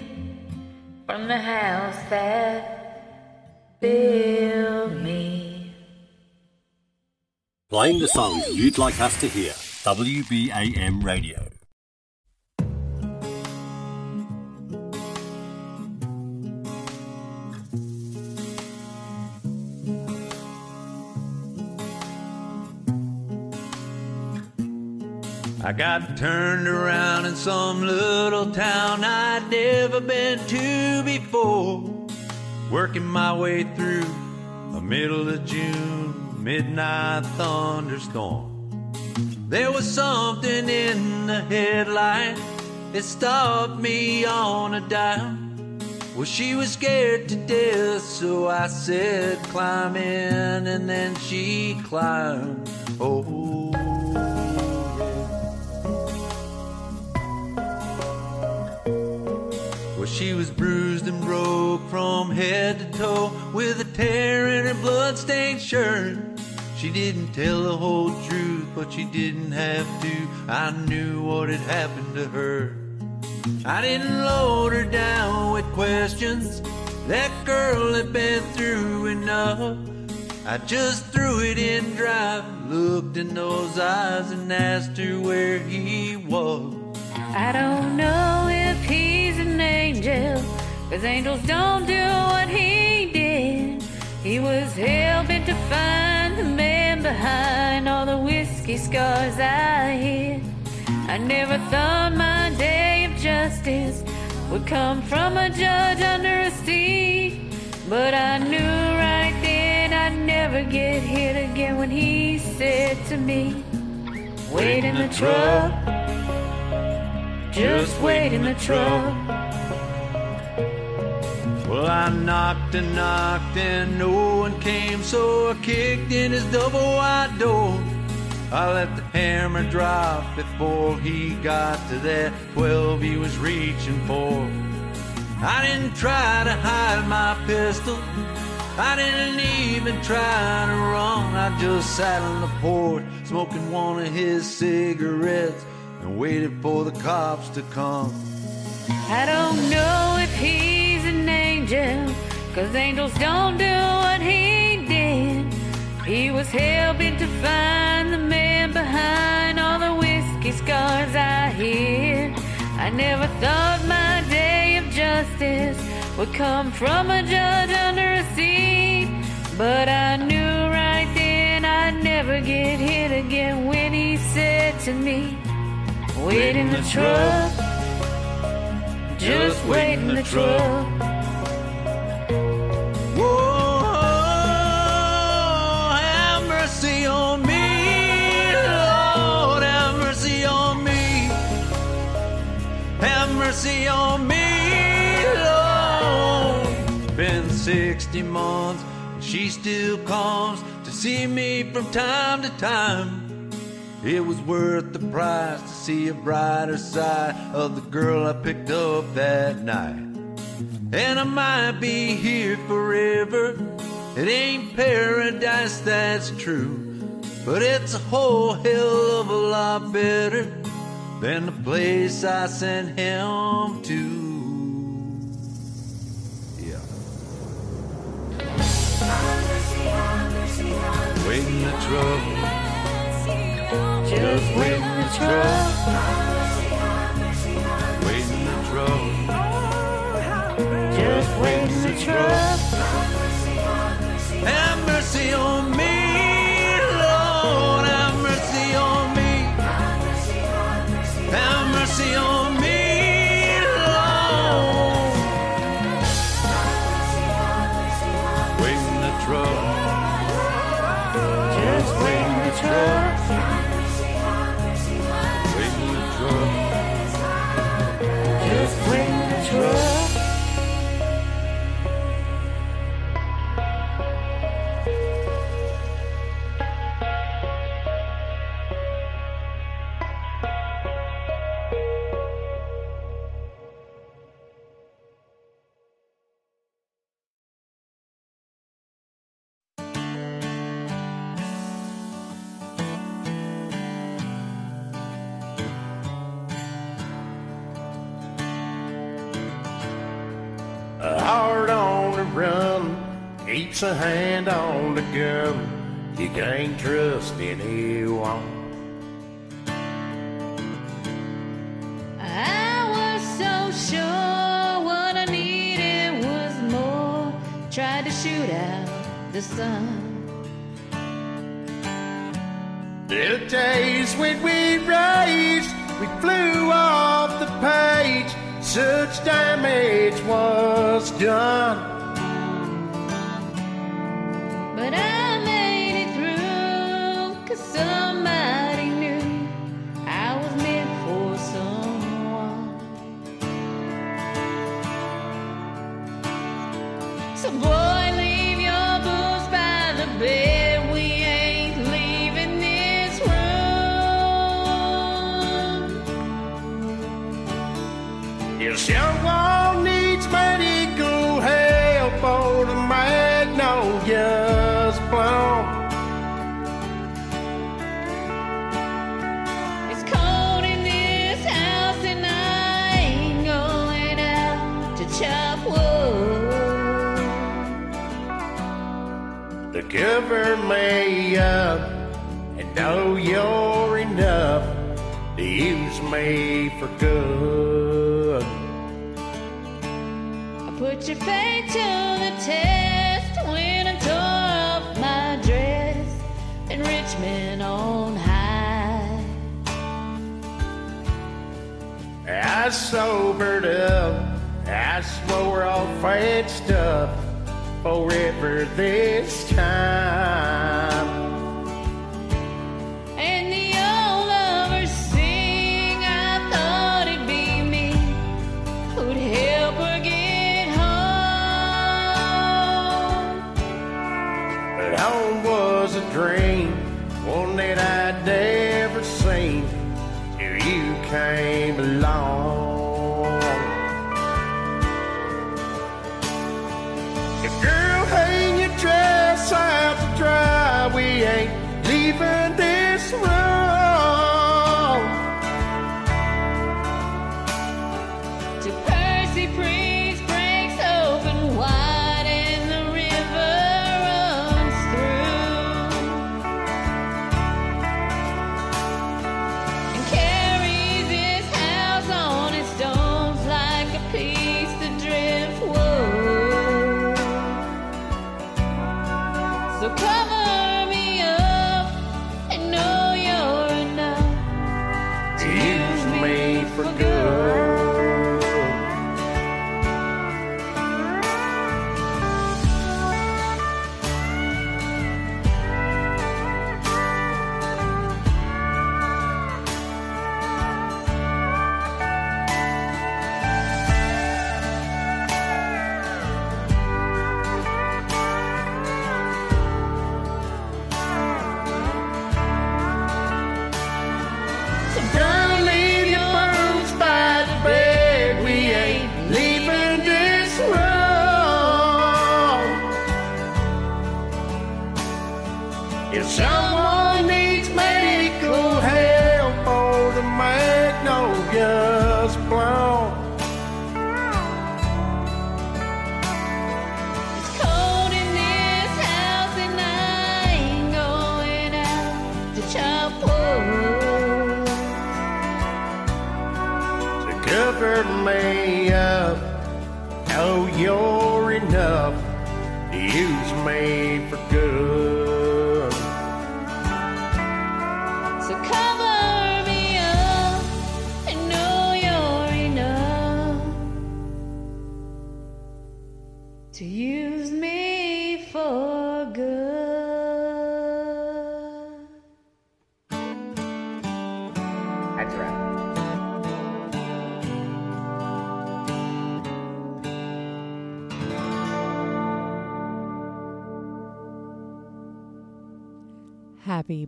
from the house that built me.
Playing the songs you'd like us to hear. WBAM Radio.
I got turned around in some little town I'd never been to before. Working my way through the middle of June, midnight thunderstorm. There was something in the headlight that stopped me on a dime. Well, she was scared to death, so I said, climb in, and then she climbed. Oh, she was bruised and broke from head to toe with a tear in her bloodstained shirt. She didn't tell the whole truth, but she didn't have to. I knew what had happened to her. I didn't load her down with questions. That girl had been through enough. I just threw it in drive, looked in those eyes, and asked her where he was.
I don't know if he's an angel, cause angels don't do what he did. He was hell bent to find the man behind all the whiskey scars I hid. I never thought my day of justice would come from a judge under a seat. But I knew right then I'd never get hit again when he said to me, Wait in the truck. Just wait in the truck.
Well, I knocked and knocked and no one came, so I kicked in his double wide door. I let the hammer drop before he got to that 12 he was reaching for. I didn't try to hide my pistol. I didn't even try to run. I just sat on the porch smoking one of his cigarettes and waited for the cops to come.
I don't know if an angel, cause angels don't do what he did. He was hell bent to find the man behind all the whiskey scars I hid. I never thought my day of justice would come from a judge under a seat. But I knew right then I'd never get hit again when he said to me, Wait in the truck. Just wait in the truck.
Mercy on me, Lord. Been 60 months, and she still comes to see me from time to time. It was worth the price to see a brighter side of the girl I picked up that night. And I might be here forever. It ain't paradise, that's true. But it's a whole hell of a lot better than the place I sent him to. Yeah. Wait the truck. Just wait in the truck. Wait in the truck.
Just wait in the truck.
Have mercy on
can't trust anyone.
I was so sure what I needed was more. Tried to shoot out the sun.
The days when we raced, we flew off the page. Such damage was done. Cover me up and know you're enough to use me for good.
I put your faith to the test when I tore off my dress in Richmond on high.
I sobered up, I swore off bad stuff forever this time.
And the old lovers sing, I thought it'd be me who'd help her get home.
But home was a dream, one that I'd never seen till you came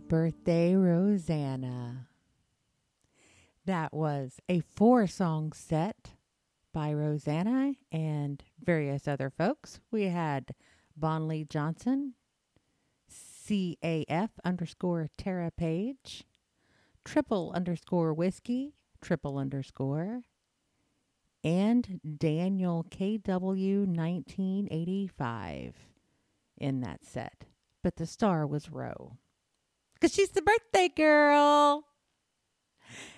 birthday, Rosanna. That was a four song set by Rosanna and various other folks. We had Bonley Johnson, CAF underscore Tara Page, triple underscore whiskey, triple underscore, and Daniel KW 1985. in that set, but the star was Ro. Because she's the birthday girl.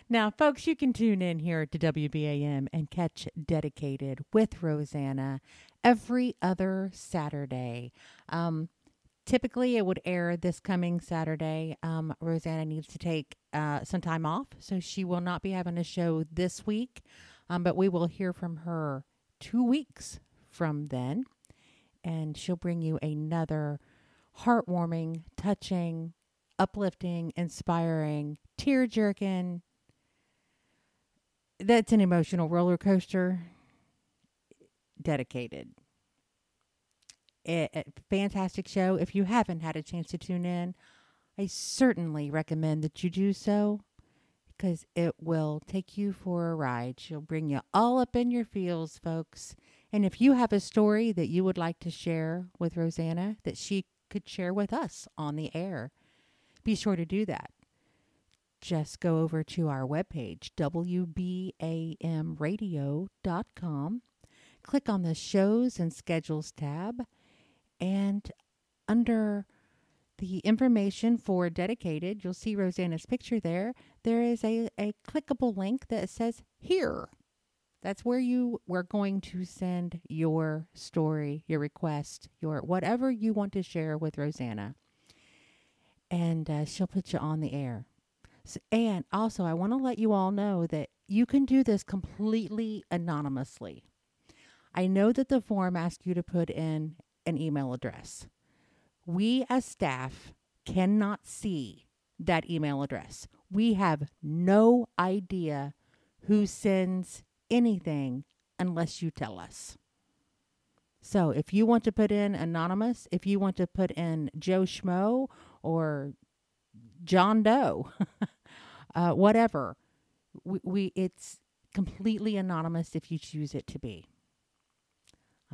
Now, folks, you can tune in here to WBAM and catch Dedicated with Rosanna every other Saturday. Um, typically, it would air this coming Saturday. Um, Rosanna needs to take uh, some time off, so she will not be having a show this week, um, but we will hear from her two weeks from then, and she'll bring you another heartwarming, touching, uplifting, inspiring, tear jerking. That's an emotional roller coaster. Dedicated. A, fantastic show. If you haven't had a chance to tune in, I certainly recommend that you do so because it will take you for a ride. She'll bring you all up in your feels, folks. And if you have a story that you would like to share with Rosanna that she could share with us on the air, be sure to do that. Just go over to our webpage, WBAMradio.com, click on the shows and schedules tab, and under the information for dedicated, you'll see Rosanna's picture there. There is a, a clickable link that says here. That's where you were going to send your story, your request, your whatever you want to share with Rosanna. And uh, she'll put you on the air. So, and also, I want to let you all know that you can do this completely anonymously. I know that the form asks you to put in an email address. We as staff cannot see that email address. We have no idea who sends anything unless you tell us. So if you want to put in anonymous, if you want to put in Joe Schmo or John Doe, uh, whatever, we, we it's completely anonymous if you choose it to be.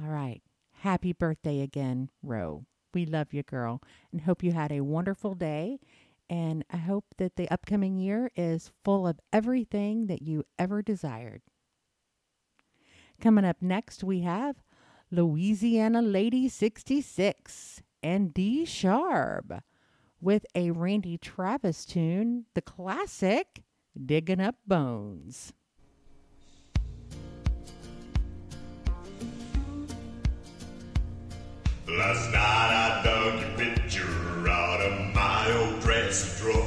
All right. Happy birthday again, Ro. We love you, girl, and hope you had a wonderful day. And I hope that the upcoming year is full of everything that you ever desired. Coming up next, we have Louisiana Lady 66 and D Sharp with a Randy Travis tune, the classic Digging Up Bones.
Last night I dug your picture out of my old dresser drawer.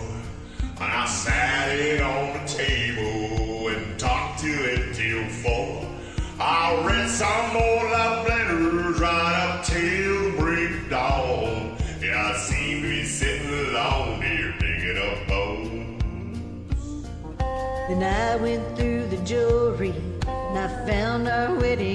And I sat it on the table and talked to it till four. I read some more
Then I went through the jewelry and I found our wedding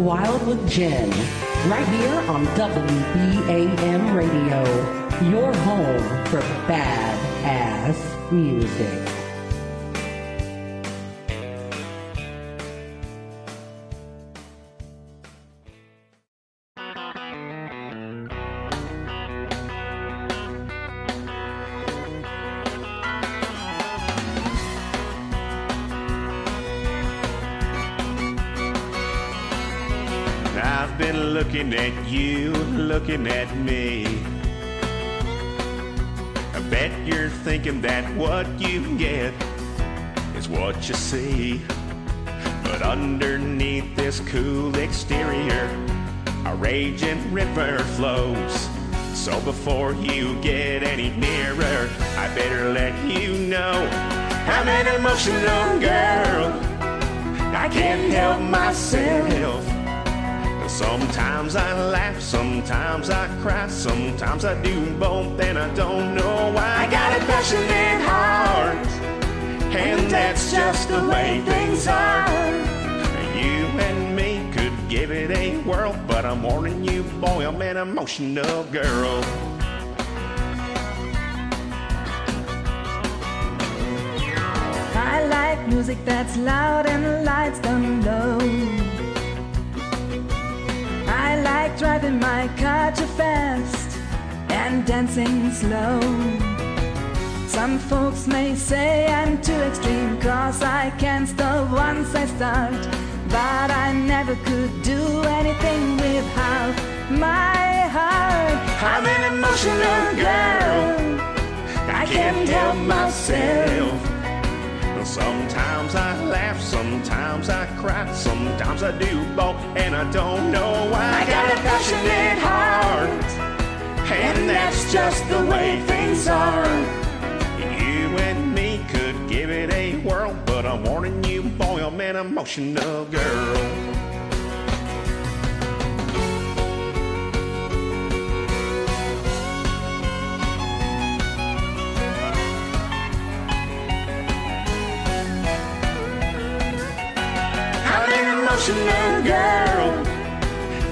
Wild with Jen, right here on WBAM Radio, your home for bad-ass music.
looking at me. I bet you're thinking that what you get is what you see. But underneath this cool exterior, a raging river flows. So before you get any nearer, I better let you know I'm an emotional girl. I can't help myself. Sometimes I laugh, sometimes I cry, sometimes I do both, and I don't know why. I got a passionate heart, and that's just the way things are. And you and me could give it a whirl, but I'm warning you, boy, I'm an emotional girl.
I like music that's loud and the lights down low. Driving my car too fast and dancing slow. Some folks may say I'm too extreme cause I can't stop once I start. But I never could do anything without my heart.
I'm an emotional girl. I can't help myself. Sometimes I laugh, sometimes I cry, sometimes I do both, and I don't know why. I got a passionate heart, and that's just the way things are. You and me could give it a whirl, but I'm warning you, boy, I'm an emotional girl. Emotional girl.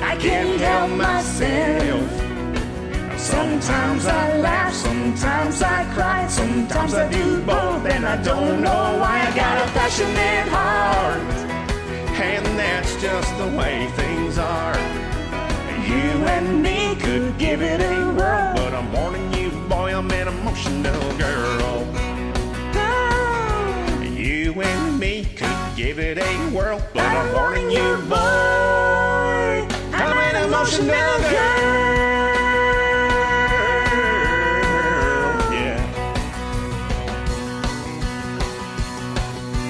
I can't help myself. Sometimes I laugh, sometimes I cry, sometimes I do both, and I don't know why I got a passionate heart. And that's just the way things are. You and me could give it a whirl, but I'm warning you, boy, I'm an emotional girl. You and me could give it a whirl, but I'm warning you, boy, I'm an emotional girl. Yeah.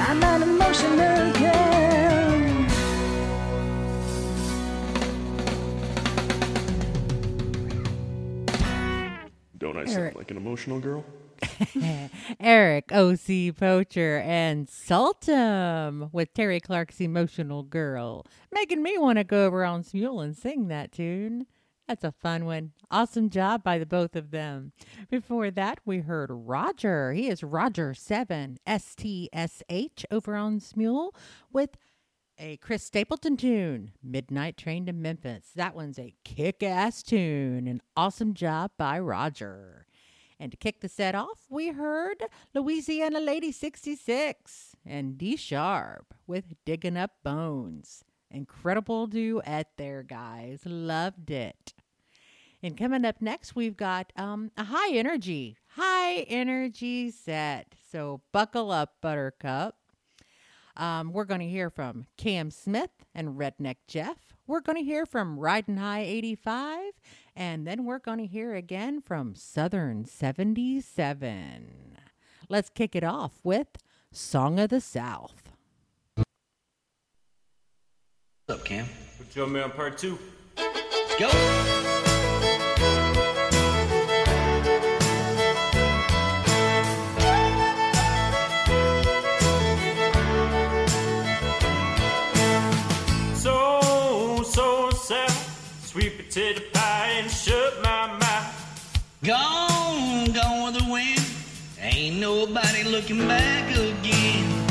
I'm an emotional girl.
Don't I
Eric.
sound like an emotional girl?
Eric O.C. Poacher and Sultum with Terri Clark's Emotional Girl, making me want to go over on Smule and sing that tune. That's a fun one. Awesome job by the both of them. Before that, we heard Roger. He is Roger7 S T S H over on Smule with a Chris Stapleton tune, Midnight Train to Memphis. That one's a kick ass tune. An awesome job by Roger. And to kick the set off, we heard Louisiana Lady 66 and D Sharp with Digging Up Bones. Incredible duet there, guys. Loved it. And coming up next, we've got um, a high energy, high energy set. So buckle up, Buttercup. Um, we're going to hear from Cam Smith and Redneck Jeff. We're going to hear from Riding High 85. And then we're going to hear again from Southern 77. Let's kick it off with Song of the South.
What's up, Cam?
Join me on part two.
Let's go.
So, so south, sweet
Gone, gone with the wind. Ain't nobody looking back again.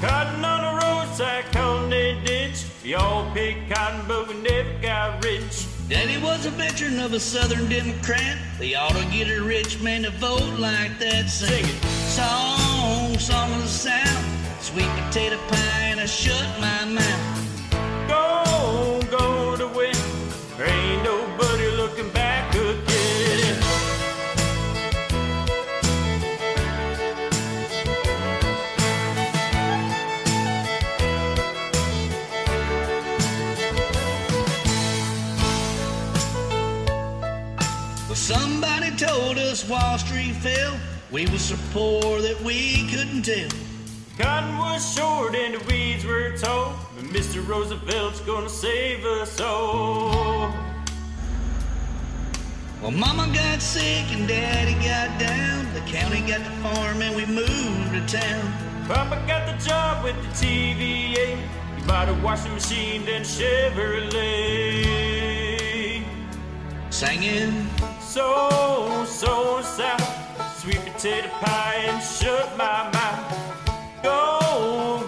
Cotton on the roadside, cotton they ditch. We all picked cotton, but we never got rich.
Daddy was a veteran of a Southern Democrat. They ought to get a rich man to vote like that. Sing it. Song, song of the South. Sweet potato pie and I shut my mouth.
Go, go to win. Ain't nobody
Wall Street fell, we was so poor that we couldn't tell.
Cotton was short and the weeds were tall, but Mr. Roosevelt's gonna save us all.
Well, Mama got sick and Daddy got down. The county got the farm and we moved to town.
Papa got the job with the TVA. He bought a washing machine, then Chevrolet
singing.
So, so sad. sweet potato pie and shut my mouth. Go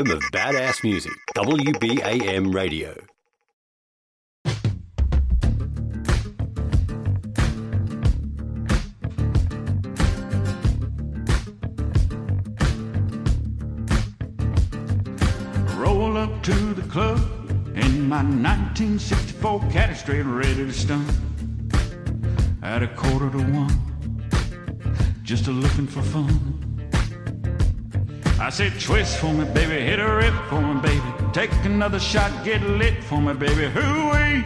home of badass music, WBAM Radio.
Twist for me, baby. Hit a rip for me, baby. Take another shot. Get lit for me, baby. Hooey!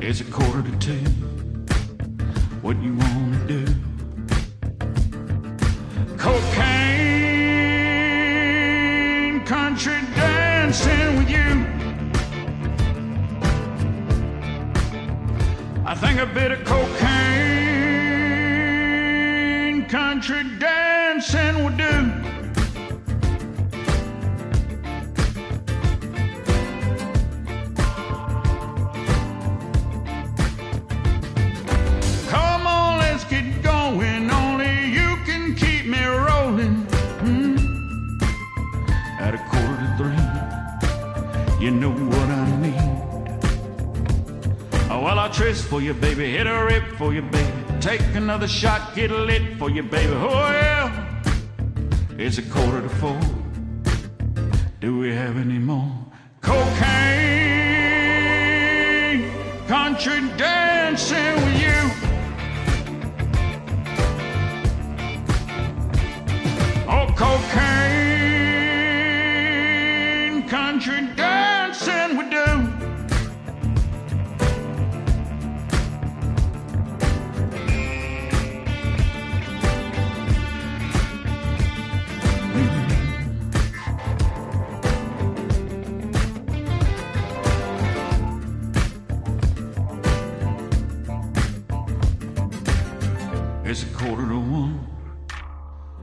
It's a quarter to two. What you want? You know what I mean. Oh, well, I'll tryst for you, baby. Hit a rip for you, baby. Take another shot, get lit for you, baby. Oh, yeah. It's a quarter to four. Do we have any more? Cocaine, country dancing with you. Oh, cocaine,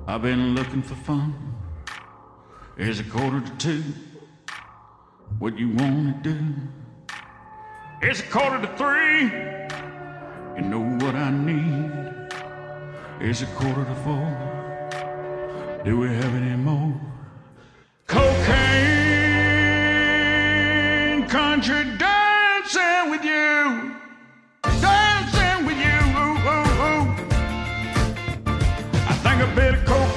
I've been looking for fun. It's a quarter to two. What you wanna do? It's a quarter to three. You know what I need. It's a quarter to four. Do we have any more? Cocaine, country dancing with you. I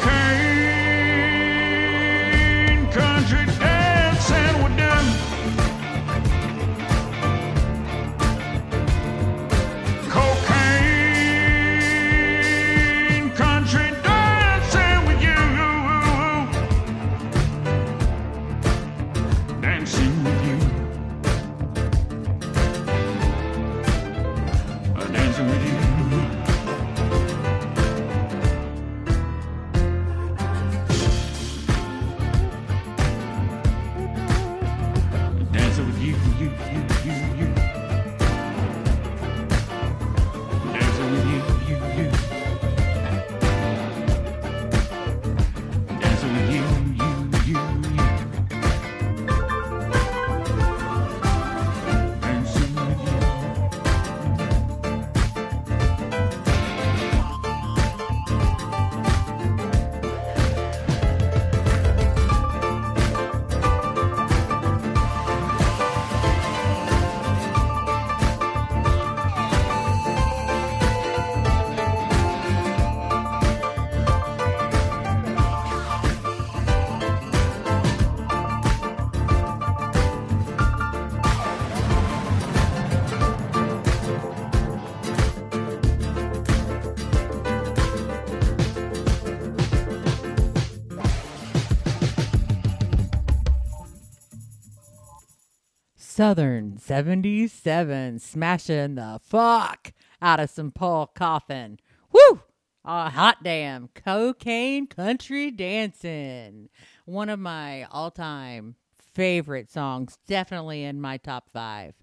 Southern 77 smashing the fuck out of some Paul Cauthen. Woo! Oh, hot damn. Cocaine country dancing. One of my all time favorite songs. Definitely in my top five.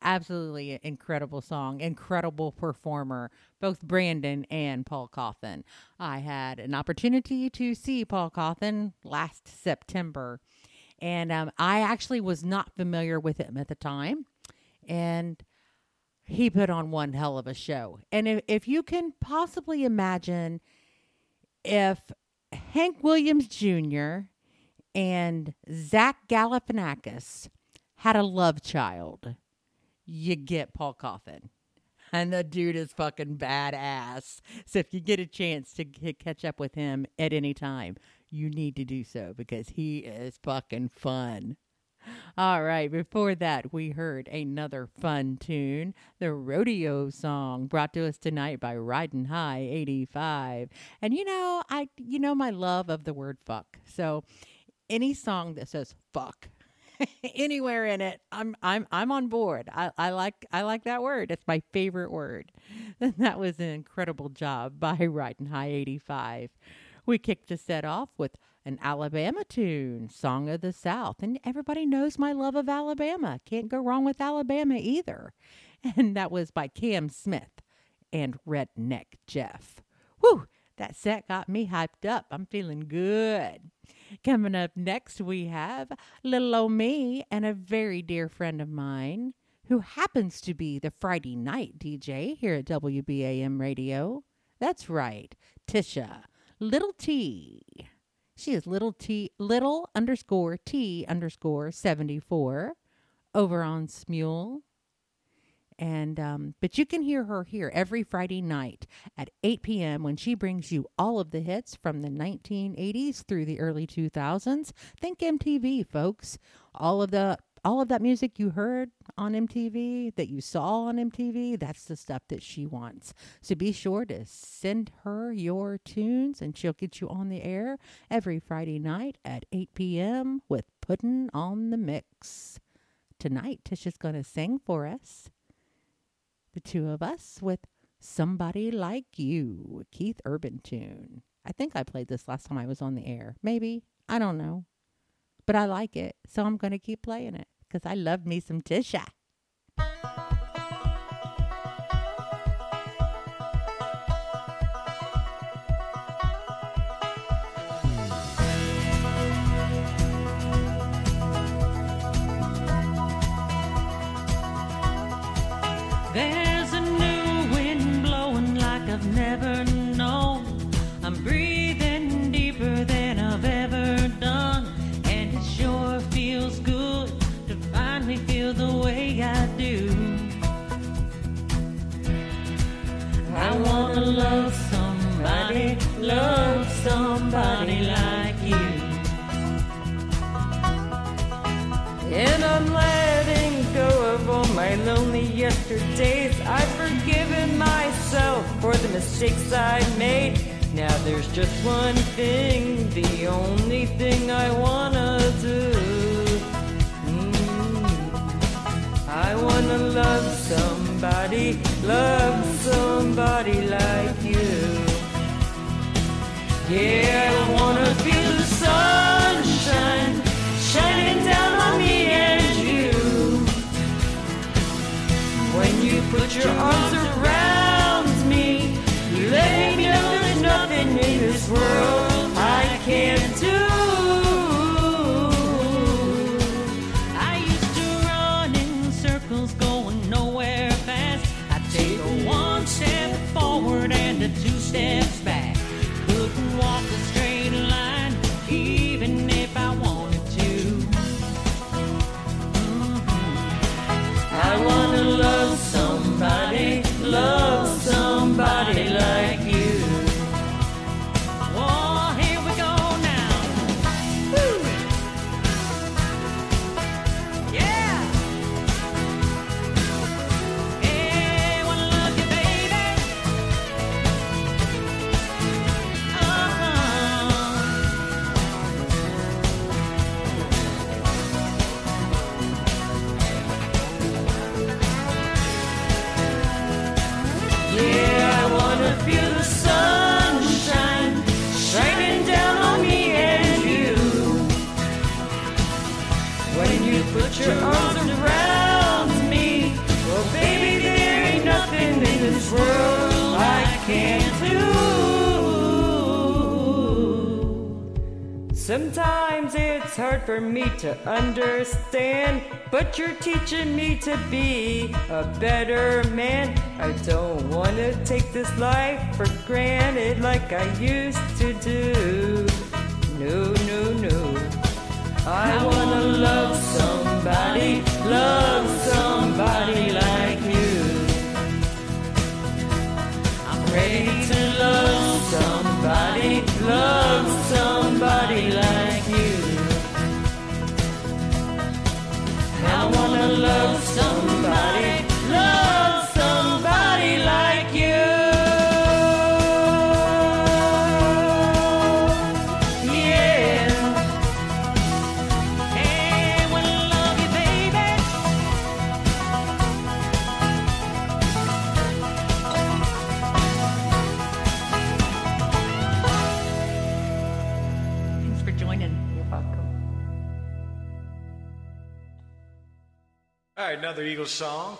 Absolutely incredible song. Incredible performer. Both Brandon and Paul Cauthen. I had an opportunity to see Paul Cauthen last September. And um, I actually was not familiar with him at the time. And he put on one hell of a show. And if, if you can possibly imagine if Hank Williams Jr. and Zach Galifianakis had a love child, you get Paul Cauthen. And the dude is fucking badass. So if you get a chance to catch up with him at any time, you need to do so because he is fucking fun. All right, before that, we heard another fun tune, the rodeo song brought to us tonight by Riding High 85. And you know, I you know my love of the word fuck. So any song that says fuck anywhere in it, I'm I'm I'm on board. I, I like I like that word. It's my favorite word. that was an incredible job by Riding High 85. We kicked the set off with an Alabama tune, Song of the South. And everybody knows my love of Alabama. Can't go wrong with Alabama either. And that was by Cam Smith and Redneck Jeff. Whew, that set got me hyped up. I'm feeling good. Coming up next, we have Little O Me and a very dear friend of mine who happens to be the Friday night DJ here at WBAM Radio. That's right, Tisha, Little T. She is little T, little underscore T underscore 74 over on Smule. And um, but you can hear her here every Friday night at 8 p.m. when she brings you all of the hits from the 1980s through the early 2000s. Think MTV, folks. All of the all of that music you heard on MTV, that you saw on MTV, that's the stuff that she wants. So be sure to send her your tunes and she'll get you on the air every Friday night at 8 p.m. with Puddin' on the Mix. Tonight, Tisha's going to sing for us, the two of us, with Somebody Like You, Keith Urban tune. I think I played this last time I was on the air. Maybe. I don't know. But I like it, so I'm going to keep playing it because I love me some Tisha.
Somebody like you.
And I'm letting go of all my lonely yesterdays. I've forgiven myself for the mistakes I made. Now there's just one thing, the only thing I wanna do. Mm. I wanna love somebody, love somebody like. Yeah, I wanna feel the sunshine shining down on me and you. When you put your arms around me, you let me know there's nothing in this world I can't do.
I used to run in circles going nowhere fast. I take one step forward and a two steps
be a better man. I don't wanna take this life for granted like I used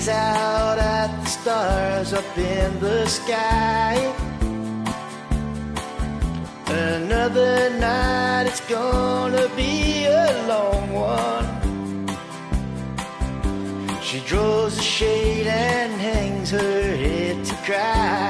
gaze out
at
the
stars up in the sky. Another night, it's gonna be a long one. She draws a shade and hangs her head to cry.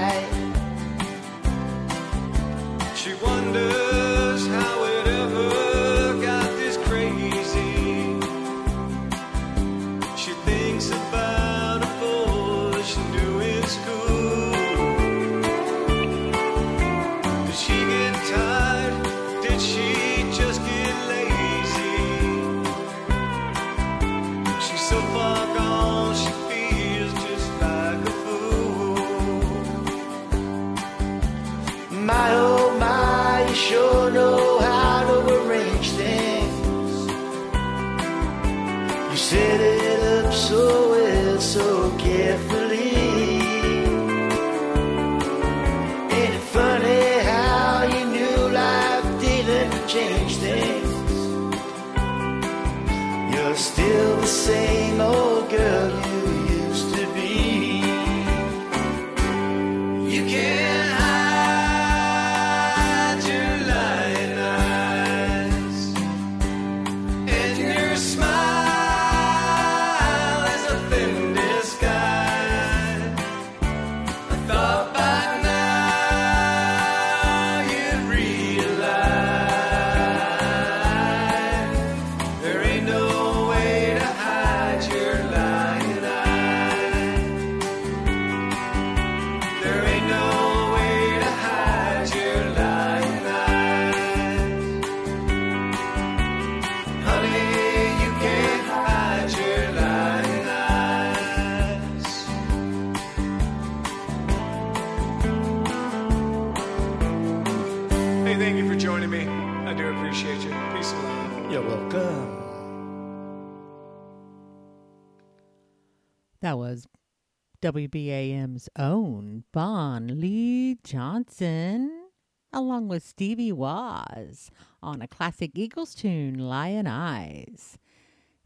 WBAM's own Bon Lee Johnson, along with Stevie Waz on a classic Eagles tune, Lyin' Eyes.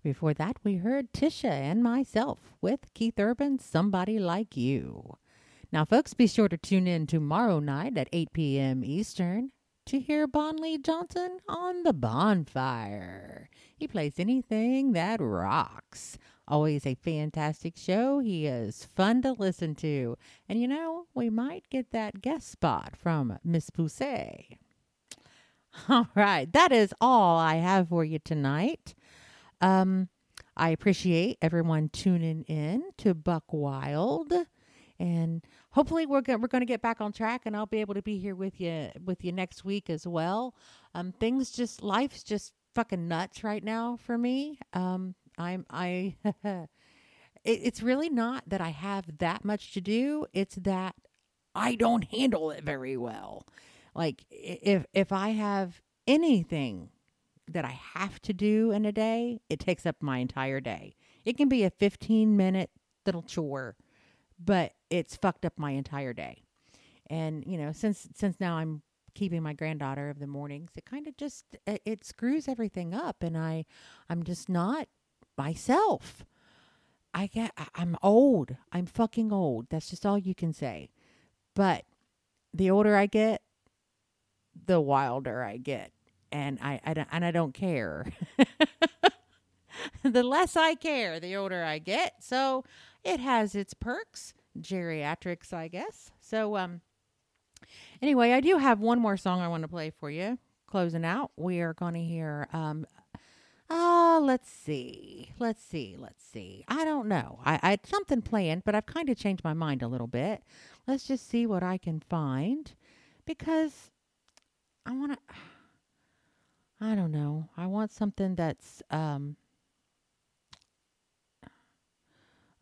Before that, we heard Tisha and myself with Keith Urban's Somebody Like You. Now, folks, be sure to tune in tomorrow night at 8 p.m. Eastern to hear Bon Lee Johnson on the bonfire. He plays anything that rocks. Always a fantastic show. He is fun to listen to. And you know, we might get that guest spot from Miss Poussey. All right, that is all I have for you tonight. Um, I appreciate everyone tuning in to Buck Wild, and hopefully we're go- we're going to get back on track, and I'll be able to be here with you with you next week as well. Um, things just life's just fucking nuts right now for me. Um, I'm I. it, it's really not that I have that much to do. It's that I don't handle it very well. Like if if I have anything that I have to do in a day, it takes up my entire day. It can be a 15 minute little chore, but it's fucked up my entire day. And you know, since since now I'm keeping my granddaughter of the mornings, it kind of just it, it screws everything up and I I'm just not myself. I get I'm old. I'm fucking old. That's just all you can say. But the older I get, the wilder I get. And I, I don't, and I don't care. the less I care, the older I get. So it has its perks, geriatrics, I guess. So um anyway, I do have one more song I want to play for you. Closing out, we are going to hear um Oh, let's see. Let's see. Let's see. I don't know. I, I had something planned, but I've kind of changed my mind a little bit. Let's just see what I can find because I want to. I don't know. I want something that's um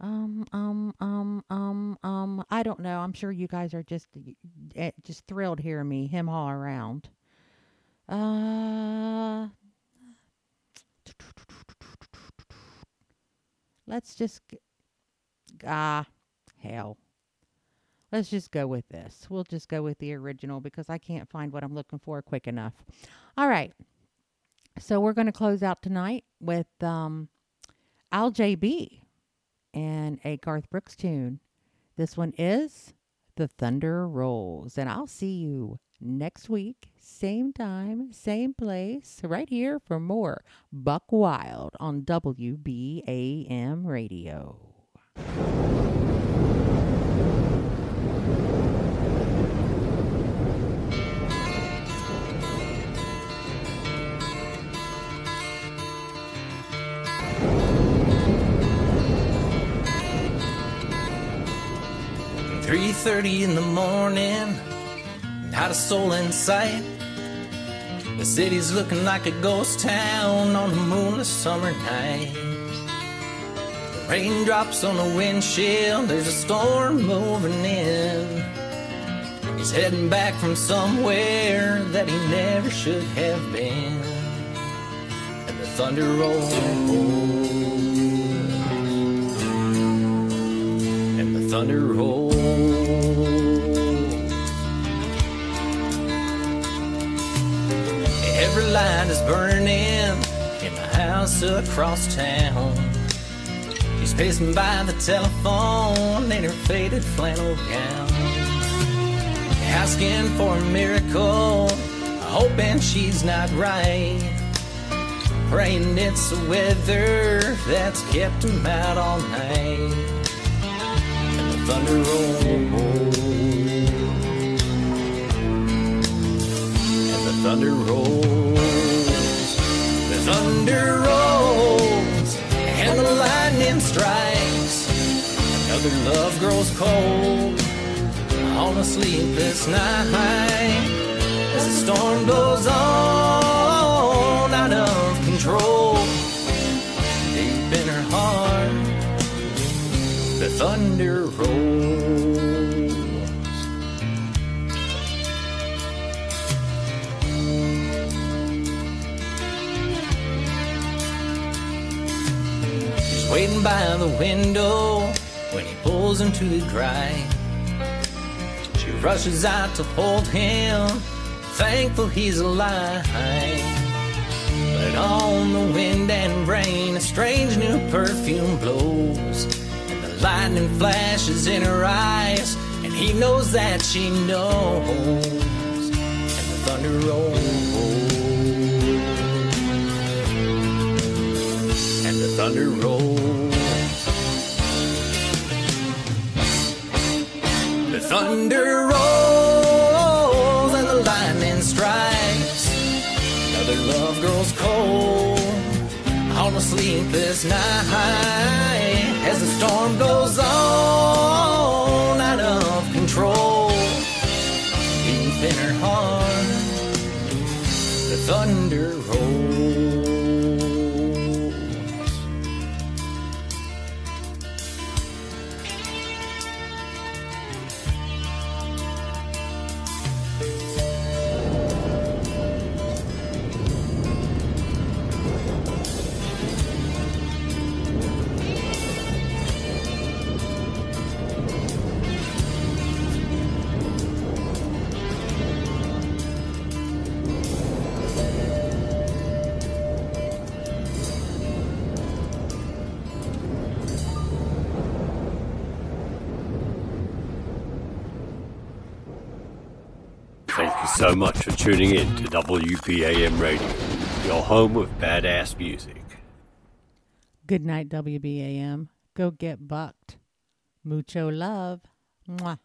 um um um um um I don't know. I'm sure you guys are just eh, just thrilled hearing me him all around. Uh let's just ah hell. Let's just go with this. We'll just go with the original because i can't find what i'm looking for quick enough. All right. So we're going to close out tonight with um al jb and a garth brooks tune. This one is the thunder rolls and i'll see you next week same time same place right here for more buck wild on wbam radio.
Three thirty in the morning, not a soul in sight. The city's looking like a ghost town on a moonless summer night. The raindrops on the windshield, there's a storm moving in. He's heading back from somewhere that he never should have been. And the thunder rolls. And the thunder rolls. Burning in the house across town. She's pacing by the telephone in her faded flannel gown. Asking for a miracle, hoping she's not right. Praying it's the weather that's kept him out all night. And the thunder rolls. And the thunder rolls. Thunder rolls. And the lightning strikes. Another love grows cold on a sleepless night as the storm goes on out of control. Deep in her heart, the thunder rolls. Waiting by the window when he pulls into the drive. She rushes out to hold him, thankful he's alive. But on the wind and rain, a strange new perfume blows. And the lightning flashes in her eyes, and he knows that she knows. And the thunder rolls. And the thunder rolls. Thunder rolls and the lightning strikes. Another love grows cold on a sleepless night as the storm goes on
so much for tuning in to WBAM Radio, your home of badass music.
Good night, WBAM. Go get bucked. Mucho love. Mwah.